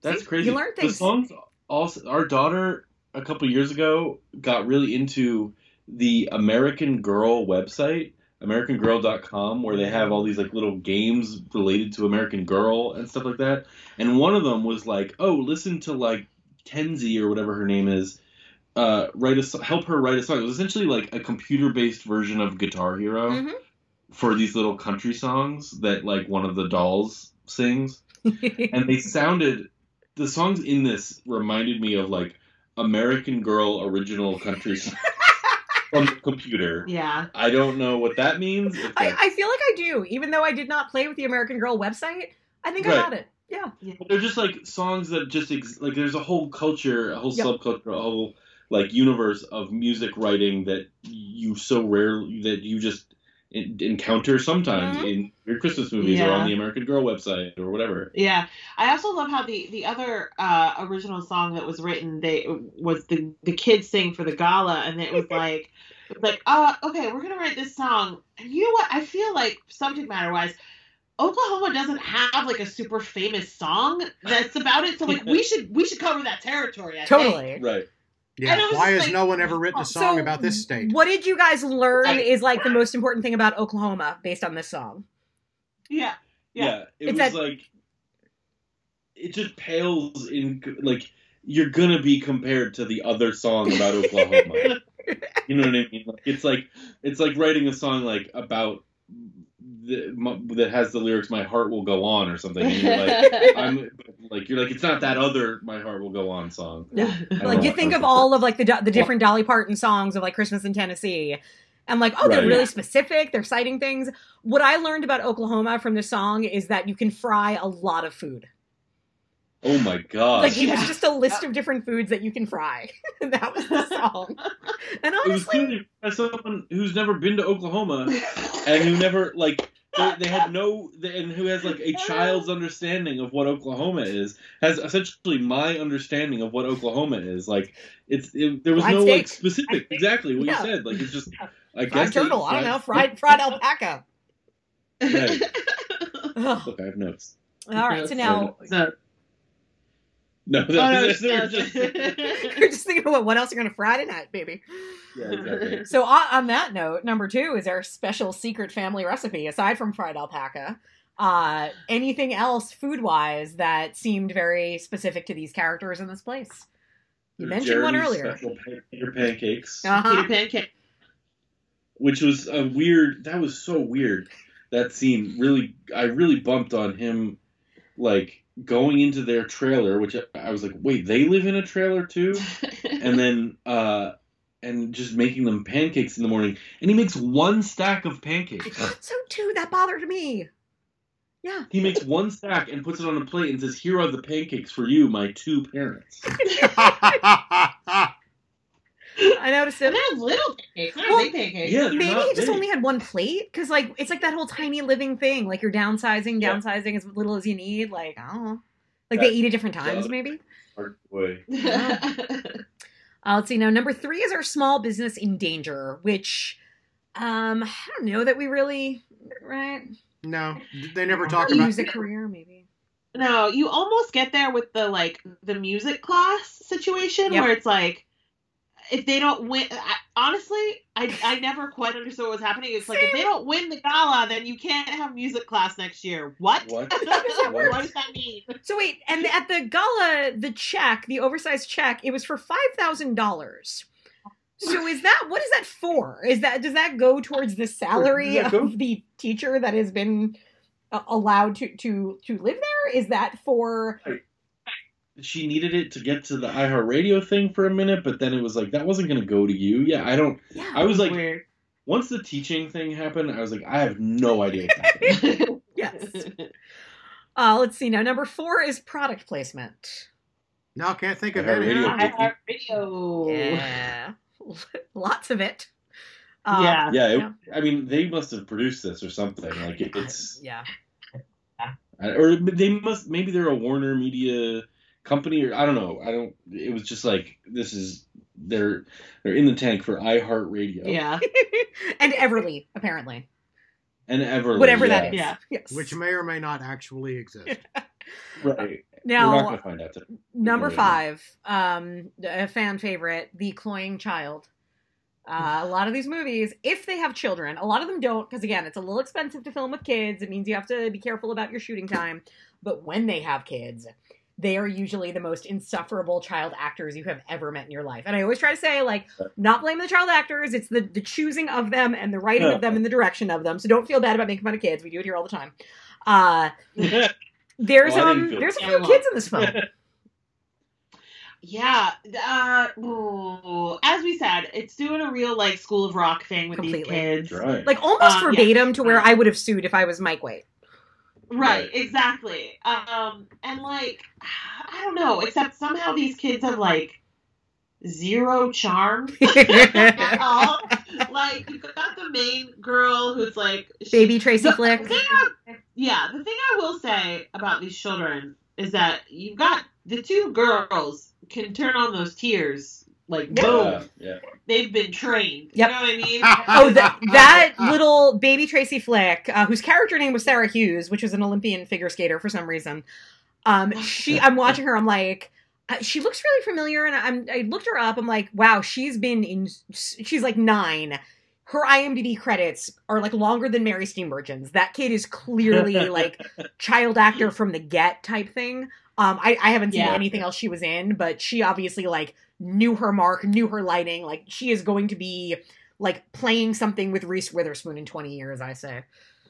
That's See? crazy. You learn The things. songs also our daughter a couple years ago got really into the American Girl website, americangirl.com where they have all these like little games related to American Girl and stuff like that. And one of them was like, "Oh, listen to like Kenzie or whatever her name is, uh, write a help her write a song." It was essentially like a computer-based version of Guitar Hero Mhm. for these little country songs that like one of the dolls sings and they sounded the songs in this reminded me of like American Girl original country songs from the computer. Yeah. I don't know what that means. I, I feel like I do, even though I did not play with the American Girl website. I think I Right. got it. Yeah. they're just like songs that just ex- like there's a whole culture, a whole Yep. subculture, a whole like universe of music writing that you so rarely that you just en- encounter sometimes Mhm. in your Christmas movies or on the American Girl website or whatever. Yeah, I also love how the the other uh, original song that was written they was the the kids sing for the gala, and it was like like uh okay we're gonna write this song, and you know what I feel like subject matter wise. Oklahoma doesn't have like a super famous song that's about it, so like we should we should cover that territory. I think. Totally. Right. Yeah. And I was Why has like- no one ever oh, written a song So, about this state? What did you guys learn is like the most important thing about Oklahoma based on this song? Yeah, Yeah, Yeah. it It's was that- like it just pales in like you're gonna be compared to the other song about Oklahoma. you know what I mean? Like, it's like it's like writing a song like about the, my, that has the lyrics "My heart will go on" or something. And you're like, I'm like you're like it's not that other "My heart will go on" song. Like you think of all of like the the different Dolly Parton songs of like Christmas in Tennessee, and like oh they're Right. really specific. They're citing things. What I learned about Oklahoma from this song is that you can fry a lot of food. Oh my god! Like it was just a list of different foods that you can fry. that was the song. And it was honestly, by someone who's never been to Oklahoma and who never like they, they had no and who has like a child's understanding of what Oklahoma is has essentially my understanding of what Oklahoma is like it's it, there was Fried no steak. like specific exactly what Yeah. you said like it's just I fried guess they- turtle. I don't know. Fried fried alpaca. Right. Ugh. Look, I have notes. All right, so now So, No, oh, no, that's no, just, you're just thinking about what else you're going to Friday night, baby. yeah, exactly. So on, on that note, number two is our special secret family recipe. Aside from fried alpaca, uh, anything else food wise that seemed very specific to these characters in this place? You mentioned one earlier. Special pan- Peter pancakes, Uh-huh. Peter Pancake. which was a weird. That was so weird. That scene really, I really bumped on him, like going into their trailer, which I- I was like, wait, they live in a trailer too, and then uh, and just making them pancakes in the morning, and he makes one stack of pancakes. So too, that bothered me. Yeah. He makes one stack and puts it on a plate and says, "Here are the pancakes for you, my two parents." I noticed it. And they're little pancakes, not Well, big pancakes. Yeah, Maybe not he just big. only had one plate because, like, it's like that whole tiny living thing. Like you're downsizing, Yeah. downsizing as little as you need. Like I don't know. Like That- they eat at different times, Yeah. maybe. Hard way. Uh, let's see. Now, number three is our small business in danger, which um, I don't know that we really right no, they never talk about. music career, maybe. no, you almost get there with the like the music class situation Yep. where it's like if they don't win I, honestly I, I never quite understood what was happening it's like if they don't win the gala then you can't have music class next year what What? what What? does that mean So wait, and at the gala, the check, the oversized check, it was for five thousand dollars. So is that what is that for? Is that does that go towards the salary Does that go- of the teacher that has been uh, allowed to to to live there? Is that for She needed it to get to the iHeartRadio thing for a minute, but then it was like that wasn't going to go to you. Yeah, I don't. yeah? I was like, weird once the teaching thing happened, I was like, I have no idea what's yes. Uh, let's see. Now, number four is product placement. No, I can't think of iHeartRadio. any. I radio Yeah, lots of it. Uh, yeah Yeah, it, Yeah. I mean, they must have produced this or something. Like it, it's, yeah. Or they must. Maybe they're a Warner Media company, or I don't know. I don't. It was just like this is they're they're in the tank for iHeartRadio yeah and Everly, apparently, and Everly, whatever yeah. that is. Yeah. Yes. Which may or may not actually exist. Right. now, We're not gonna find out today. Number five, um, a fan favorite, The Cloying Child. Uh, a lot of these movies, if they have children, a lot of them don't, because again, it's a little expensive to film with kids. It means you have to be careful about your shooting time. But when they have kids, they are usually the most insufferable child actors you have ever met in your life. And I always try to say, like, not blame the child actors. It's the the choosing of them and the writing of them and the direction of them. So don't feel bad about making fun of kids. We do it here all the time. Uh, there's Well, um there's a bad. few kids in this film. Yeah, uh, ooh, as we said, it's doing a real like School of Rock thing with Completely. these kids. right. like almost yeah. verbatim to where I would have sued if I was Mike White. Right, Right. exactly. Um, and like, I don't know, except somehow these kids have like zero charm at all. Like, you've got the main girl who's like she- Baby Tracy the Flick. thing I- yeah, the thing I will say about these children is that you've got the two girls can turn on those tears like boom. yeah, yeah. They've been trained. Yep. You know what I mean? Oh, that that little baby Tracy Flick, uh, whose character name was Sarah Hughes, which was an Olympian figure skater for some reason. Um, she, I'm watching her. I'm like, uh, she looks really familiar, and I'm. I looked her up. I'm like, wow, she's been in. She's like nine. Her IMDb credits are like longer than Mary Steenburgen's. That kid is clearly like child actor from the Get type thing. Um, I, I haven't seen Yeah. anything else she was in, but she obviously like knew her mark, knew her lighting. Like she is going to be like playing something with Reese Witherspoon in 20 years, I say.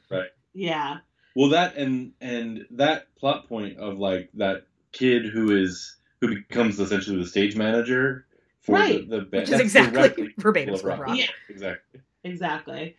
Right. Yeah. Well, that and and that plot point of like that kid who is who becomes essentially the stage manager for Right. the, the band. Which is exactly verbatim School of School of Rock. Yeah. Exactly. Exactly.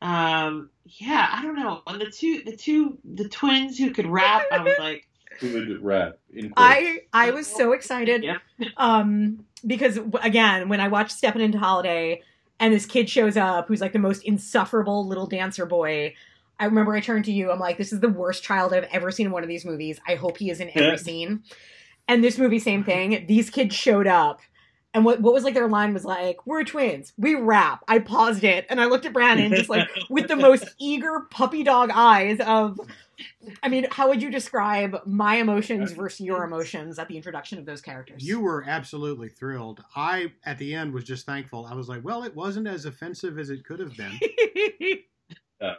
Um, yeah, I don't know. And the two, the two, the twins who could rap, I was like, Who would rap. I I was so excited yeah. um because again, when I watched Stepping into Holiday and this kid shows up who's like the most insufferable little dancer boy, I remember I turned to you. I'm like, this is the worst child I've ever seen in one of these movies. I hope he is in every Yeah. scene. And this movie, same thing. These kids showed up, And what, what was like their line was like, "We're twins, we rap." I paused it and I looked at Branan just like with the most eager puppy dog eyes of. I mean, how would you describe my emotions versus your emotions at the introduction of those characters? You were absolutely thrilled. I, at the end, was just thankful. I was like, well, it wasn't as offensive as it could have been. Yeah,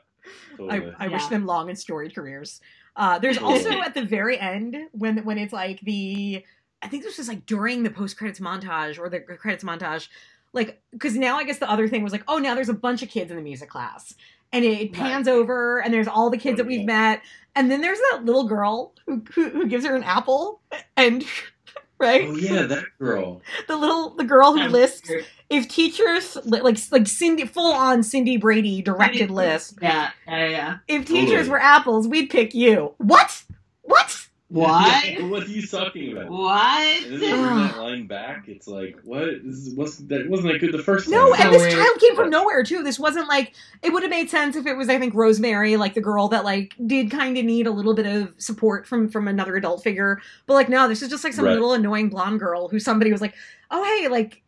totally. I, I wish them long and storied careers. Uh, there's also at the very end when when it's like the I think this was like during the post credits montage or the credits montage, like because now I guess the other thing was like oh now there's a bunch of kids in the music class and it, pans over and there's all the kids that we've met and then there's that little girl who who, who gives her an apple and right Oh yeah, that girl. the little the girl who lists if teachers like like Cindy full on Cindy Brady directed list Yeah, yeah, yeah. if teachers Totally. were apples, we'd pick you. What? What? What? what are you talking about? What? And then they bring that line back. It's like, what? This wasn't that wasn't that good the first No, time? No, and this child came from nowhere too. This wasn't like it would have made sense if it was, I think, Rosemary, like the girl that like did kind of need a little bit of support from from another adult figure. But like, no, this is just like some Right. little annoying blonde girl who somebody was like, oh hey, like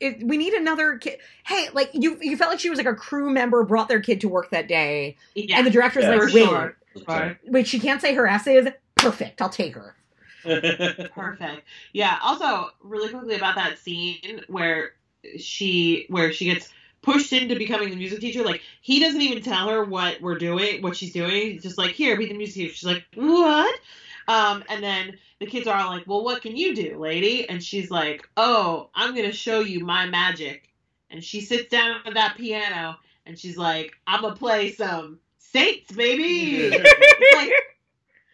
it, we need another kid. Hey, like you you felt like she was like a crew member brought their kid to work that day, Yeah, and the director's Yeah, like, wait, sure. Right. wait, she can't say her S is perfect. I'll take her. Perfect. Yeah. Also, really quickly about that scene where she where she gets pushed into becoming the music teacher. Like he doesn't even tell her what we're doing, what she's doing. He's just like, "Here, be the music teacher." She's like, "What?" Um, and then the kids are all like, "Well, what can you do, lady?" And she's like, "Oh, I'm gonna show you my magic." And she sits down at that piano and she's like, "I'm gonna play some Saints, baby." like,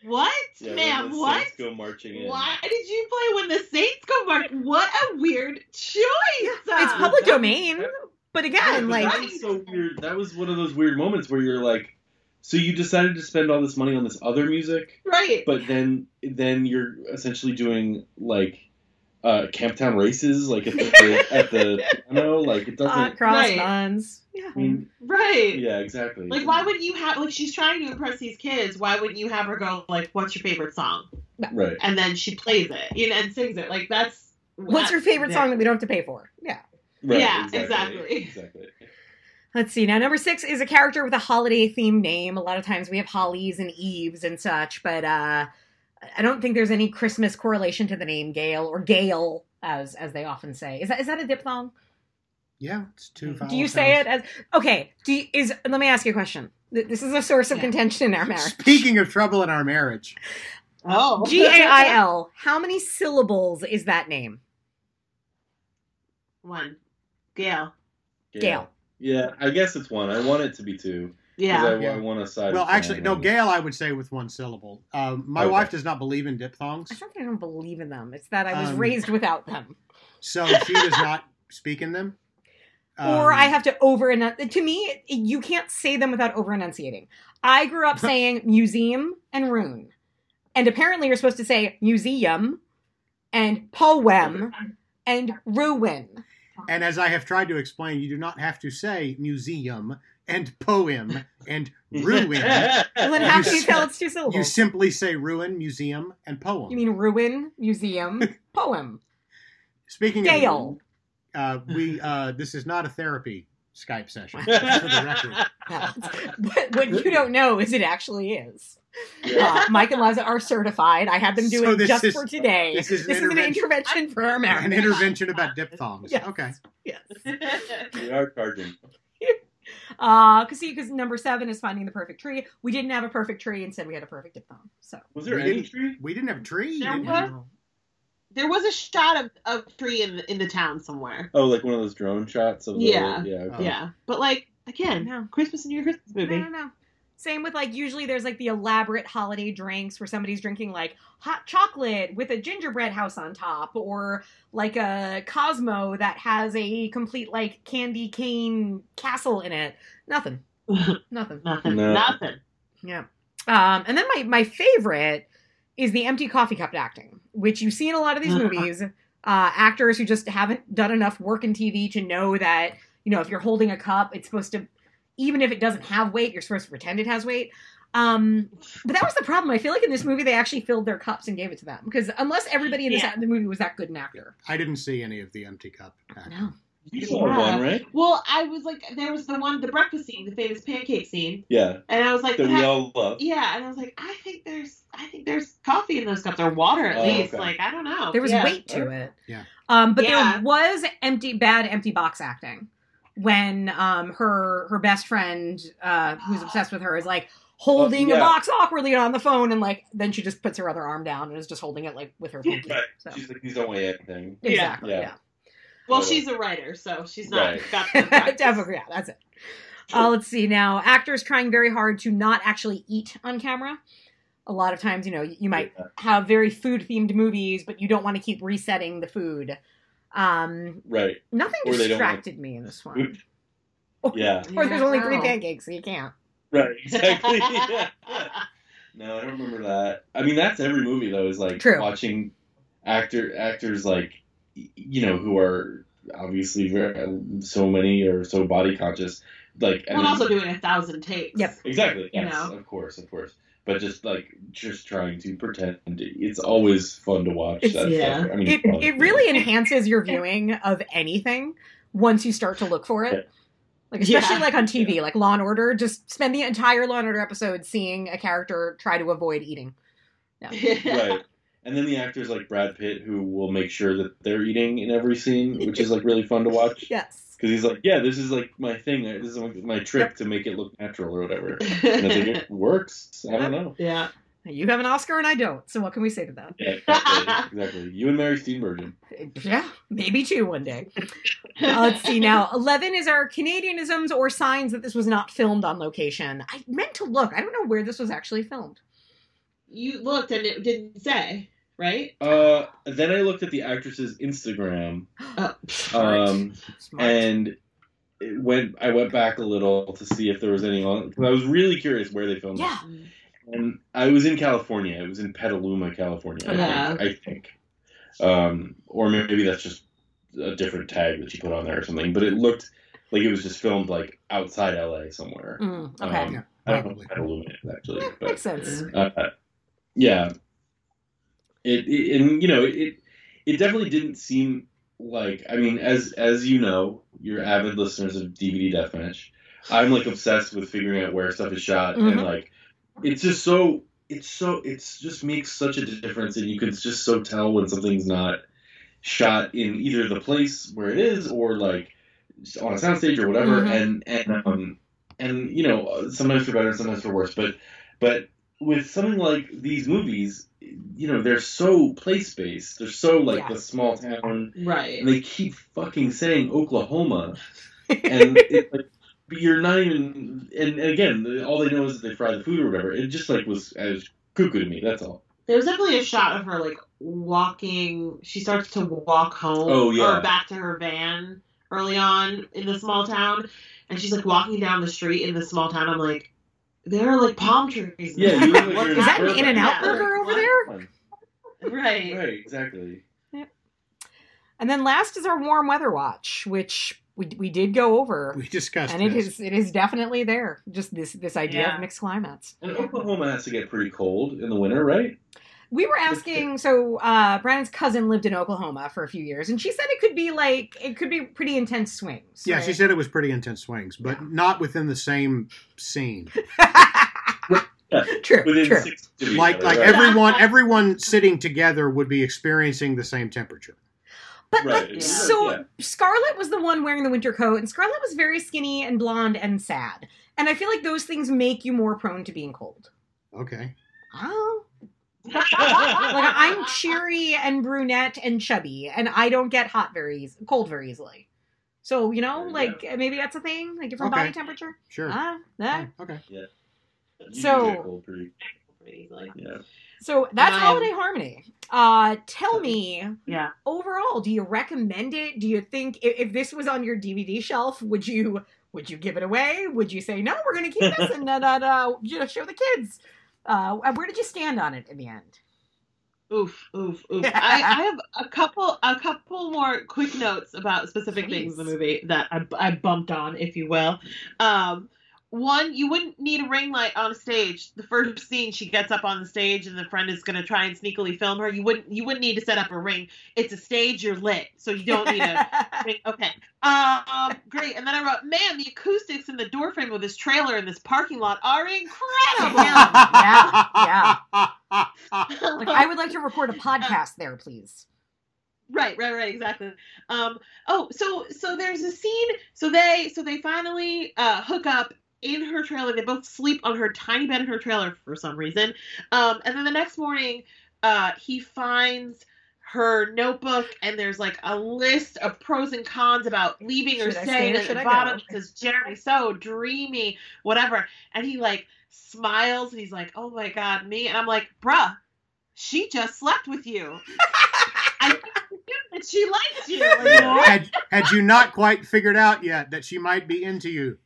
what, Yeah, ma'am? What? Saints go marching in. Why did you play when the Saints go mark? What a weird choice! It's uh. public domain, but Yeah, again, but like that was so weird. That was one of those weird moments where you're like, so you decided to spend all this money on this other music, right? but then then you're essentially doing like uh Camptown races, like at the at the piano, like it doesn't. hot cross Right. buns. Yeah. I mean, Right. yeah, exactly. Like, why wouldn't you have like she's trying to impress these kids? Why wouldn't you have her go like, "What's your favorite song?" Right. And then she plays it, you know, and sings it. Like that's What's your favorite song that we don't have to pay for? Yeah. Right, Yeah, exactly. exactly. Exactly. Let's see. Now, number six is a character with a holiday themed name. A lot of times we have Hollies and Eves and such, but uh, I don't think there's any Christmas correlation to the name Gail or Gale, as as they often say. Is that is that a diphthong? Yeah, it's two vowel Do you say it as okay? Do you, is let me ask you a question. This is a source of Yeah. contention in our marriage. Speaking of trouble in our marriage, Oh, G A I L. How many syllables is that name? One, Gail. Gail. Yeah, I guess it's one. I want it to be two. 'Cause Yeah. I, Yeah. I want to side. well, actually, no, Gail. Gail, I would say with one syllable. Um, my Okay. wife does not believe in diphthongs, It's not that I don't believe in them. It's that I was Um, raised without them. so she does not speak in them. or Um, I have to over enunciate. To me, you can't say them without over enunciating. I grew up saying museum and rune, and apparently you're supposed to say museum and poem and ruin. And as I have tried to explain, you do not have to say museum and poem and ruin. Well, then how You can you s- tell it's two syllables? You simply say ruin, museum, and poem. You mean ruin, museum, poem. Speaking Gail. of, uh, we uh, this is not a therapy Skype session. for the record. but what you don't know is it actually is. Uh, Mike and Liza are certified. I had them do So it just is- for today. this is an an intervention. intervention for our marriage. An intervention about diphthongs. Yes. Okay. Yes. we are charging. Uh, cause see, because number seven is finding the perfect tree. We didn't have a perfect tree, instead we had a perfect diphthong. So Was there We any tree? We didn't have a tree. There was- There was a shot of of a tree in the, in the town somewhere. Oh, like one of those drone shots of the Yeah. yeah. Okay. Yeah, but like again, No. Christmas and your Christmas movie. no, no, no. Same with like usually there's like the elaborate holiday drinks where somebody's drinking like hot chocolate with a gingerbread house on top, or like a Cosmo that has a complete like candy cane castle in it. Nothing. Nothing. Nothing. No. Nothing. Yeah. Um, and then my my favorite is the empty coffee cup acting, which you see in a lot of these movies. Uh, actors who just haven't done enough work in TV to know that you know if you're holding a cup, it's supposed to, even if it doesn't have weight, you're supposed to pretend it has weight. Um, but that was the problem. I feel like in this movie they actually filled their cups and gave it to them because unless everybody in this Yeah. the movie was that good an actor, I didn't see any of the empty cup. acting. no. You saw one, right? Well, I was like, there was the one, the breakfast scene, the famous pancake scene, Yeah. and I was like, That we all love. yeah, and I was like, I think there's, I think there's coffee in those cups or water at Oh, least. okay. Like, I don't know. There was Yeah. weight to it. Yeah. Um, but Yeah. there was empty, bad, empty box acting when um her her best friend uh who's obsessed with her is like holding Oh, a box awkwardly on the phone and like then she just puts her other arm down and is just holding it like with her pinky. Right. So She's like, these don't weigh anything. exactly, Yeah. yeah. Well, Totally. she's a writer, so she's not Right. got the. Definitely, yeah, that's it. Uh, let's see now. Actors trying very hard to not actually eat on camera. A lot of times, you know, you might have very food themed movies, but you don't want to keep resetting the food. Um, Right. nothing Or they don't distracted me in this one. Yeah. Or there's only three pancakes, so you can't. Right. Exactly. Yeah. No, I don't remember that. I mean, that's every movie though. Is like True. watching actor actors like you know who are obviously very so many or so body conscious. Like and Well, then- also doing a thousand takes. Yep. exactly. you Yes, know. of course, of course. But just like just trying to pretend, it's always fun to watch. It's- that yeah. stuff. I mean, It, fun. it really enhances your viewing of anything once you start to look for it. Like especially Yeah. like on TV, like Law and Order, just spend the entire Law and Order episode seeing a character try to avoid eating. right. And then the actors like Brad Pitt who will make sure that they're eating in every scene, which is like really fun to watch. Yes. Because he's like, yeah, this is like my thing. This is my trick to make it look natural or whatever. And it's like it works. I don't know. yeah. You have an Oscar and I don't, so what can we say to that? Yeah, exactly. exactly. You and Mary Steenburgen. Yeah, maybe two one day. Uh, let's see now. 11 is our Canadianisms or signs that this was not filmed on location. I meant to look. I don't know where this was actually filmed. You looked and it didn't say, right? Uh, then I looked at the actress's Instagram, Oh, um, Smart. and it went. I went back a little to see if there was any on. Because I was really curious where they filmed. it. yeah. And I was in California. It was in Petaluma, California. I Yeah. think. I think. Um, or maybe that's just a different tag that she put on there or something. But it looked like it was just filmed like outside LA somewhere. Mm, okay. Um, Yeah, I don't know probably. if Petaluma is actually, Yeah, but makes sense. uh, yeah. It, it and you know it it definitely didn't seem like I mean as as you know you're avid listeners of DVD Deathmatch. I'm like obsessed with figuring out where stuff is shot and Mhm. like it's just so it's so it's just makes such a difference and you can just so tell when something's not shot in either the place where it is or like on a soundstage or whatever Mhm. and and um and you know sometimes for better sometimes for worse but but with something like these movies you know they're so place based they're so like the small town Right. and they keep fucking saying Oklahoma and it's like but you're not even and, and again all they know is that they fry the food or whatever it just like was as cuckoo to me that's all There was definitely a shot of her like walking. She starts to walk home Oh, yeah. or back to her van early on in the small town, and she's like walking down the street in the small town. I'm like, there are like palm trees. yeah you look like Is that an In-N-Out Yeah. burger over there? Right. right exactly And then last is our warm weather watch, which we, we did go over. We discussed and it this. is it is definitely there. Just this this idea Yeah. of mixed climates. and Oklahoma has to get pretty cold in the winter right We were asking, so uh, Branan's cousin lived in Oklahoma for a few years, and she said it could be like it could be pretty intense swings. Yeah, right? she said it was pretty intense swings, but not within the same scene. true, within true. six feet of each Like other, like right. everyone everyone sitting together would be experiencing the same temperature. But Right, like, yeah. so Yeah. Scarlett was the one wearing the winter coat, and Scarlett was very skinny and blonde and sad. And I feel like those things make you more prone to being cold. Okay. Oh. Like I'm cheery and brunette and chubby, and I don't get hot very eas- cold very easily. So you know, There you like maybe that's a thing, like different Okay. body temperature. Sure. Ah, that. Okay. You So- do get cold pretty- Pretty, like, yeah So that's Um, Holiday Harmony. Uh, tell me, yeah. overall, do you recommend it? Do you think if, if this was on your DVD shelf, would you would you give it away? Would you say no, we're going to keep this and uh, uh, uh, you know show the kids? Uh, where did you stand on it in the end? Oof, oof, oof. I, I have a couple, a couple more quick notes about specific things in the movie that I, I bumped on, if you will. Um, one, you wouldn't need a ring light on a stage. The first scene, she gets up on the stage, and the friend is going to try and sneakily film her. You wouldn't, you wouldn't need to set up a ring. It's a stage. You're lit, so you don't need a ring. Okay, um, great. And then I wrote, man, the acoustics in the door frame of this trailer in this parking lot are incredible. yeah, yeah. Like, I would like to record a podcast there, please. Right, right, right, exactly. Um, oh, so so there's a scene. So they so they finally uh, hook up in her trailer. They both sleep on her tiny bed in her trailer for some reason. Um, and then the next morning, uh, he finds her notebook and there's like a list of pros and cons about leaving or Should I staying. stay At the bottom go? it says Jeremy so dreamy, whatever. And he like smiles and he's like, "Oh my god, me?" And I'm like, "Bruh, she just slept with you." I that she likes you. Like, had, had you not quite figured out yet that she might be into you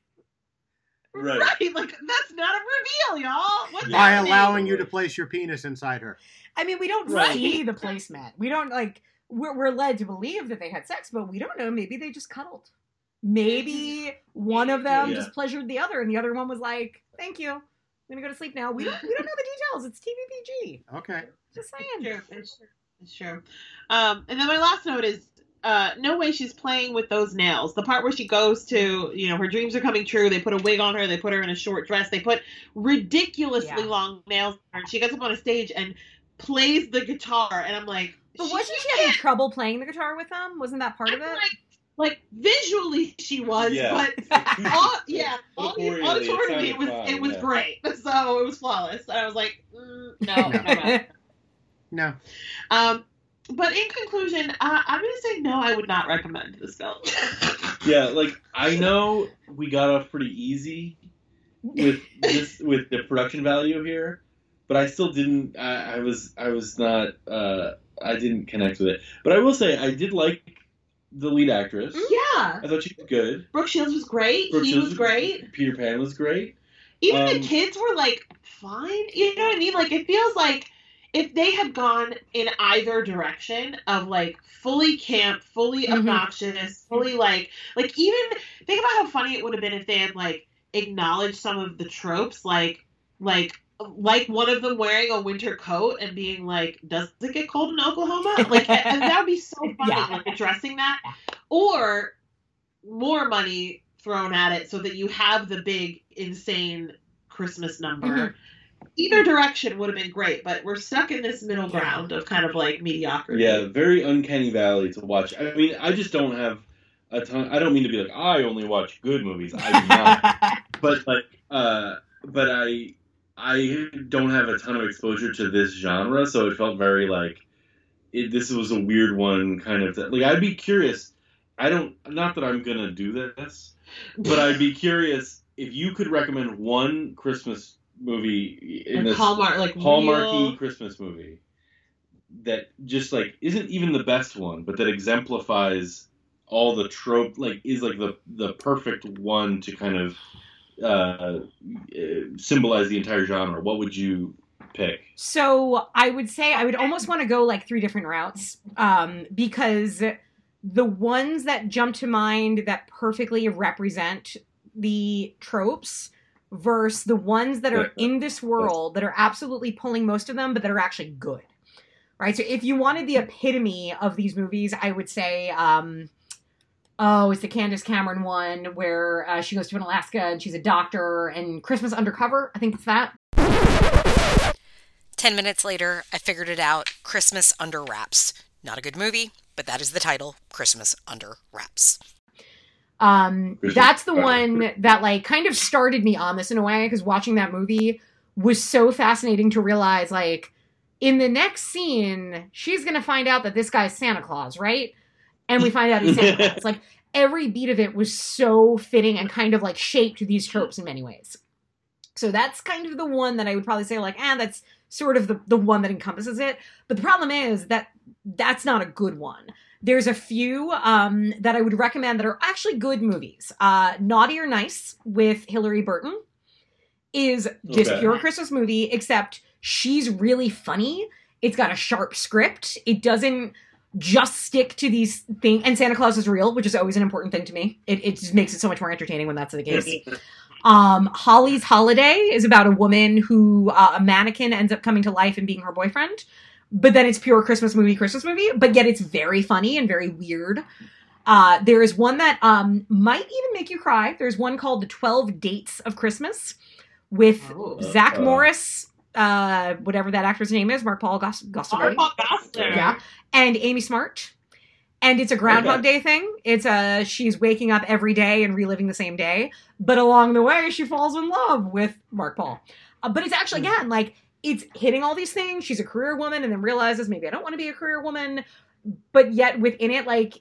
Right. Right, like that's not a reveal, y'all. What's by happening? allowing you to place your penis inside her. I mean, we don't Right. see the placement. We don't like. We're, we're led to believe that they had sex, but we don't know. Maybe they just cuddled. Maybe one of them Yeah. just pleasured the other, and the other one was like, "Thank you, I'm gonna go to sleep now." We don't, we don't know the details. It's TVPG. Okay. Just It's saying. true. It's true. It's true. Um, and then my last note is uh, no way she's playing with those nails. The part where she goes to, you know, her dreams are coming true. They put a wig on her. They put her in a short dress. They put ridiculously Yeah. long nails on her. And she gets up on a stage and plays the guitar. And I'm like, But she- wasn't you she having can't- trouble playing the guitar with them? Wasn't that part of I'm it? like, like visually she was, Yeah. but all, yeah, all the Auditorially, it auditorially it was sounded it was yeah. great. So it was flawless. And I was like, mm, no, No. never. No. Um, but in conclusion, uh, I'm going to say no. I would not recommend this film. Yeah, like I know we got off pretty easy with this with the production value here, but I still didn't. I, I was I was not. Uh, I didn't connect with it. But I will say I did like the lead actress. yeah, I thought she was good. Brooke Shields was great. Brooke he Shields was great. Peter Pan was great. Even Um, the kids were like fine. You know what I mean? Like it feels like if they had gone in either direction of like fully camp, fully Mhm. obnoxious, fully like like even think about how funny it would have been if they had like acknowledged some of the tropes, like like like one of them wearing a winter coat and being like, "Does it get cold in Oklahoma?" Like and that would be so funny, Yeah. like addressing that, or more money thrown at it so that you have the big insane Christmas number. Mhm. Either direction would have been great, but we're stuck in this middle ground of kind of like mediocrity. Yeah, very uncanny valley to watch. I mean, I just don't have a ton. I don't mean to be like I only watch good movies. I do not. but like, uh, but I I don't have a ton of exposure to this genre, so it felt very like it, this was a weird one, kind of. Like I'd be curious. I don't. Not that I'm gonna do this, but I'd be curious if you could recommend one Christmas movie in Like this Hallmark, like Hallmarky real- Christmas movie that just like isn't even the best one, but that exemplifies all the trope, like is like the the perfect one to kind of uh, uh, symbolize the entire genre. What would you pick? So I would say I would almost want to go like three different routes um, because the ones that jump to mind that perfectly represent the tropes versus the ones that are in this world that are absolutely pulling most of them, but that are actually good. Right. So if you wanted the epitome of these movies, I would say, um, oh, it's the Candace Cameron one where uh, she goes to an Alaska and she's a doctor and Christmas Undercover. I think it's that. Ten minutes later, I figured it out Christmas Under Wraps. Not a good movie, but that is the title Christmas Under Wraps. Um, that's the one that like kind of started me on this in a way because watching that movie was so fascinating to realize like in the next scene she's gonna find out that this guy's Santa Claus, right? And we find out he's Santa Claus. Like every beat of it was so fitting and kind of like shaped these tropes in many ways. So that's kind of the one that I would probably say like, ah, that's sort of the, the one that encompasses it. But the problem is that that's not a good one. There's a few um, that I would recommend that are actually good movies. Uh, Naughty or Nice with Hilarie Burton is just Okay. pure Christmas movie, except she's really funny. It's got a sharp script. It doesn't just stick to these things. And Santa Claus is real, which is always an important thing to me. It, it just makes it so much more entertaining when that's the case. Um, Holly's Holiday is about a woman who uh, a mannequin ends up coming to life and being her boyfriend, but then it's pure Christmas movie, Christmas movie. But yet it's very funny and very weird. Uh, there is one that um, might even make you cry. There's one called The Twelve Dates of Christmas with Oh. Zach Uh, Morris, uh, whatever that actor's name is, Mark Paul Gos- Gosselaar. Mark Gosselaar. Yeah, and Amy Smart. And it's a Groundhog Day thing. It's a she's waking up every day and reliving the same day, but along the way she falls in love with Mark Paul. Uh, but it's actually again like it's hitting all these things. She's a career woman and then realizes maybe I don't want to be a career woman, but yet within it like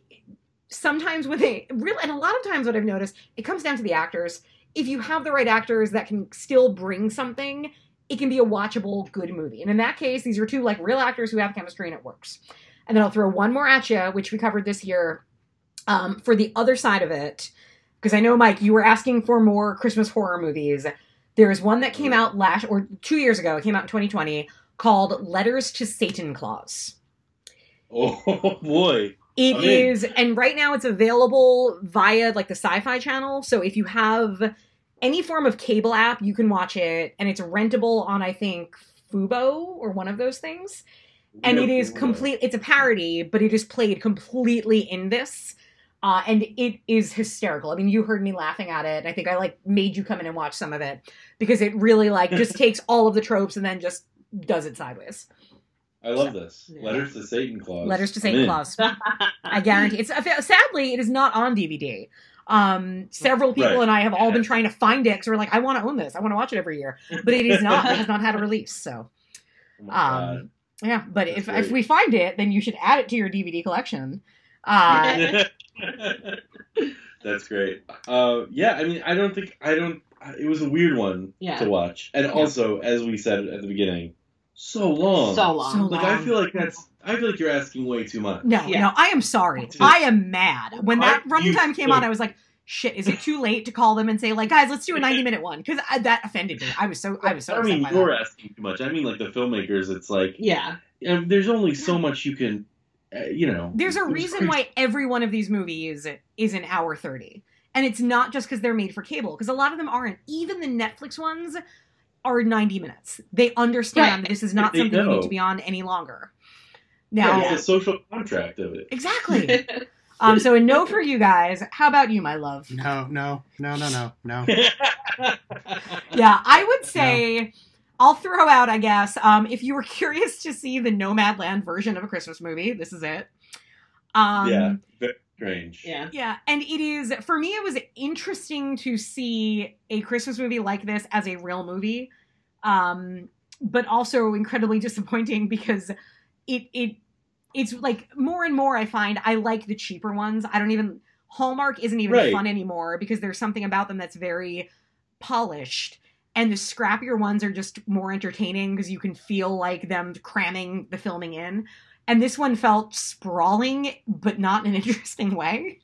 sometimes with it really and a lot of times what I've noticed it comes down to the actors. If you have the right actors that can still bring something, it can be a watchable good movie. And in that case, these are two like real actors who have chemistry and it works. And then I'll throw one more at you, which we covered this year. Um, for the other side of it, because I know Mike, you were asking for more Christmas horror movies. There is one that came out last or two years ago. It came out in 2020 called Letters to Satan Claus. Oh boy. It I'm is, and right now it's available via like the Sci-Fi Channel. So if you have any form of cable app, you can watch it, and it's rentable on I think Fubo or one of those things. And it is complete. It's a parody, but it is played completely in this, uh, and it is hysterical. I mean, you heard me laughing at it. I think I like made you come in and watch some of it because it really like just takes all of the tropes and then just does it sideways. I love this. Letters to Satan Claus. Letters to I'm Satan. Claus. I guarantee. It's sadly it is not on DVD. Um, several people Right. and I have all been trying to find it because we're like, I want to own this. I want to watch it every year, but it is not. it has not had a release. So, Oh my um, yeah. But if That's if we find it, then you should add it to your DVD collection. Uh, That's great. Uh, yeah, I mean, I don't think I don't. It was a weird one Yeah. to watch, and also, as we said at the beginning, so long. So long. So Like I feel like that's. I feel like you're asking way too much. no, Yeah. no, I am sorry. Just- I am mad. When that Are running you time came so- on, I was like, shit. Is it too late to call them and say like, guys, let's do a ninety minute one? Because that offended me. I was so I was so. I upset mean, by you're that. asking too much. I mean, like the filmmakers. It's like Yeah. um, there's only so much you can. Uh, you know. There's a reason crazy. why every one of these movies is an hour 30. And it's not just because they're made for cable, because a lot of them aren't. Even the Netflix ones are 90 minutes. They understand Right. this is not They something you need to be on any longer. Yeah, Now, it's a social contract of it. exactly. um, so a no for you guys. How about you, my love? No, no, no, no, no, no. Yeah, I would say I'll throw out, I guess, um, if you were curious to see the Nomadland version of a Christmas movie, this is it. Um, yeah, very strange. yeah. Yeah, and it is for me. It was interesting to see a Christmas movie like this as a real movie, um, but also incredibly disappointing because it it it's like more and more. I find I like the cheaper ones. I don't even Hallmark isn't even Right. fun anymore because there's something about them that's very polished. And the scrappier ones are just more entertaining because you can feel like them cramming the filming in. And this one felt sprawling, but not in an interesting way.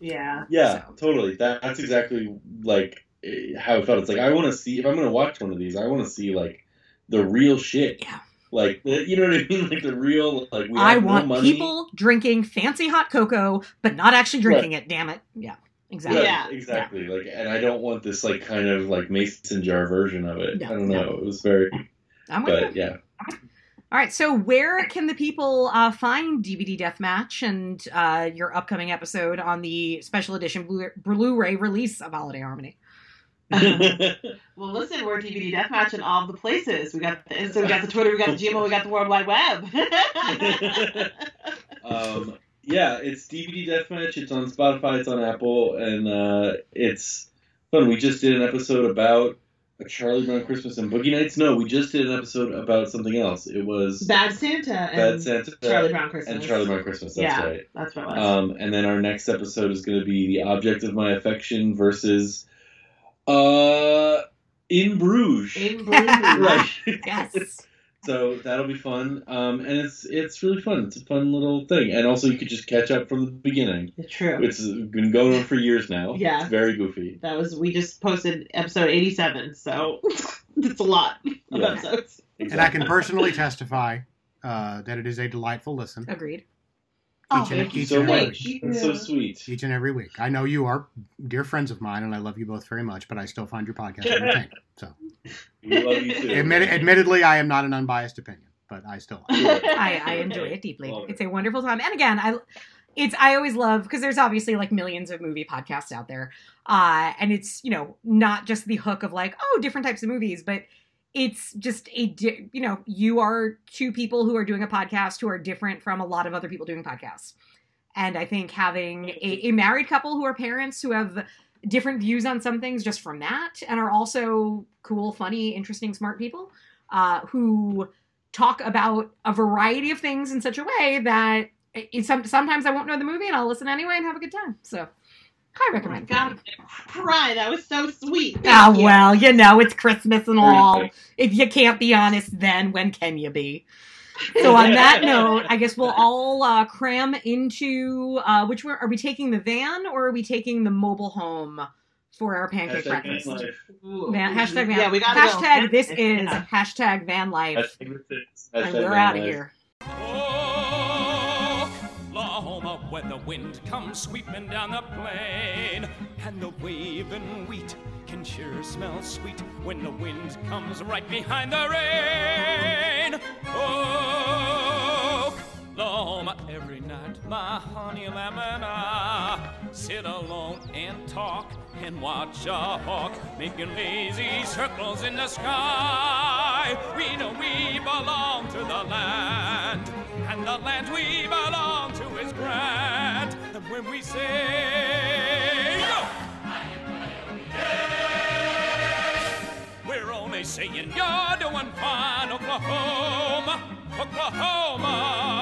Yeah. Yeah, totally. That, that's exactly like eh, how it felt. It's like I want to see if I'm going to watch one of these. I want to see like the real shit. Yeah. Like you know what I mean? Like the real like we I have want no money. people drinking fancy hot cocoa, but not actually drinking it. Damn it! Yeah, exactly. Right, Yeah. exactly. Like, and I don't want this like kind of like mason jar version of it. No, I don't no. know. It was very, I'm with but you. yeah. All right, so where can the people uh, find DVD Deathmatch and uh, your upcoming episode on the special edition Blu- Blu-ray release of Holiday Harmony? Well, listen, we're DVD Deathmatch in all the places. We got the Insta, we got the Twitter, we got the Gmail, we got the World Wide Web. um, yeah, it's DVD Deathmatch. It's on Spotify. It's on Apple, and uh, it's fun. We just did an episode about a Charlie Brown Christmas and Boogie Nights. No, we just did an episode about something else. It was Bad Santa and Bad Santa Charlie Brown Christmas. and Charlie Brown Christmas. That's yeah, right. that's what it was. Um, and then our next episode is going to be the object of my affection versus uh in Bruges. In Bruges. right. Yes. So that'll be fun. Um, and it's it's really fun. It's a fun little thing. And also you could just catch up from the beginning. True. It's been going on for years now. Yeah. It's very goofy. That was we just posted episode eighty seven, so it's a lot of Yeah. episodes. And I can personally testify uh, that it is a delightful listen. Agreed. Oh, each and, Thank you so every much. week. That's so sweet. Each and every week. I know you are dear friends of mine, and I love you both very much, but I still find your podcast entertaining. So, We love you too. admit, admittedly, I am not an unbiased opinion, but I still. I, I enjoy it deeply. Love it. It's a wonderful time. And again, I it's I always love because there's obviously like millions of movie podcasts out there. Uh and it's, you know, not just the hook of like, oh, different types of movies, but it's just a di- you know, you are two people who are doing a podcast who are different from a lot of other people doing podcasts. And I think having a, a married couple who are parents who have different views on some things just from that and are also cool, funny, interesting, smart people uh, who talk about a variety of things in such a way that it, some, sometimes I won't know the movie and I'll listen anyway and have a good time. So, I recommend. God, cry. That was so sweet. Ah, Thank you. well, you know, it's Christmas and all. If you can't be honest, then when can you be? So on that note, I guess we'll all uh, cram into uh, which one are we taking the van or are we taking the mobile home for our pancake Hashtag breakfast? van life. Van, hashtag van. Yeah, we gotta go. hashtag this is Yeah. hashtag van life, Hashtag this. and Hashtag we're van out of life. here. Oklahoma, where the wind comes sweeping down the plain, and the waving wheat can sure smell sweet when the wind comes right behind the rain. Oh, Oklahoma, every night, my honey and ah, I sit alone and talk and watch a hawk making lazy circles in the sky. We know we belong to the land, and the land we belong to is grand. And when we say go, we're only saying you're doing fine, Oklahoma, Oklahoma.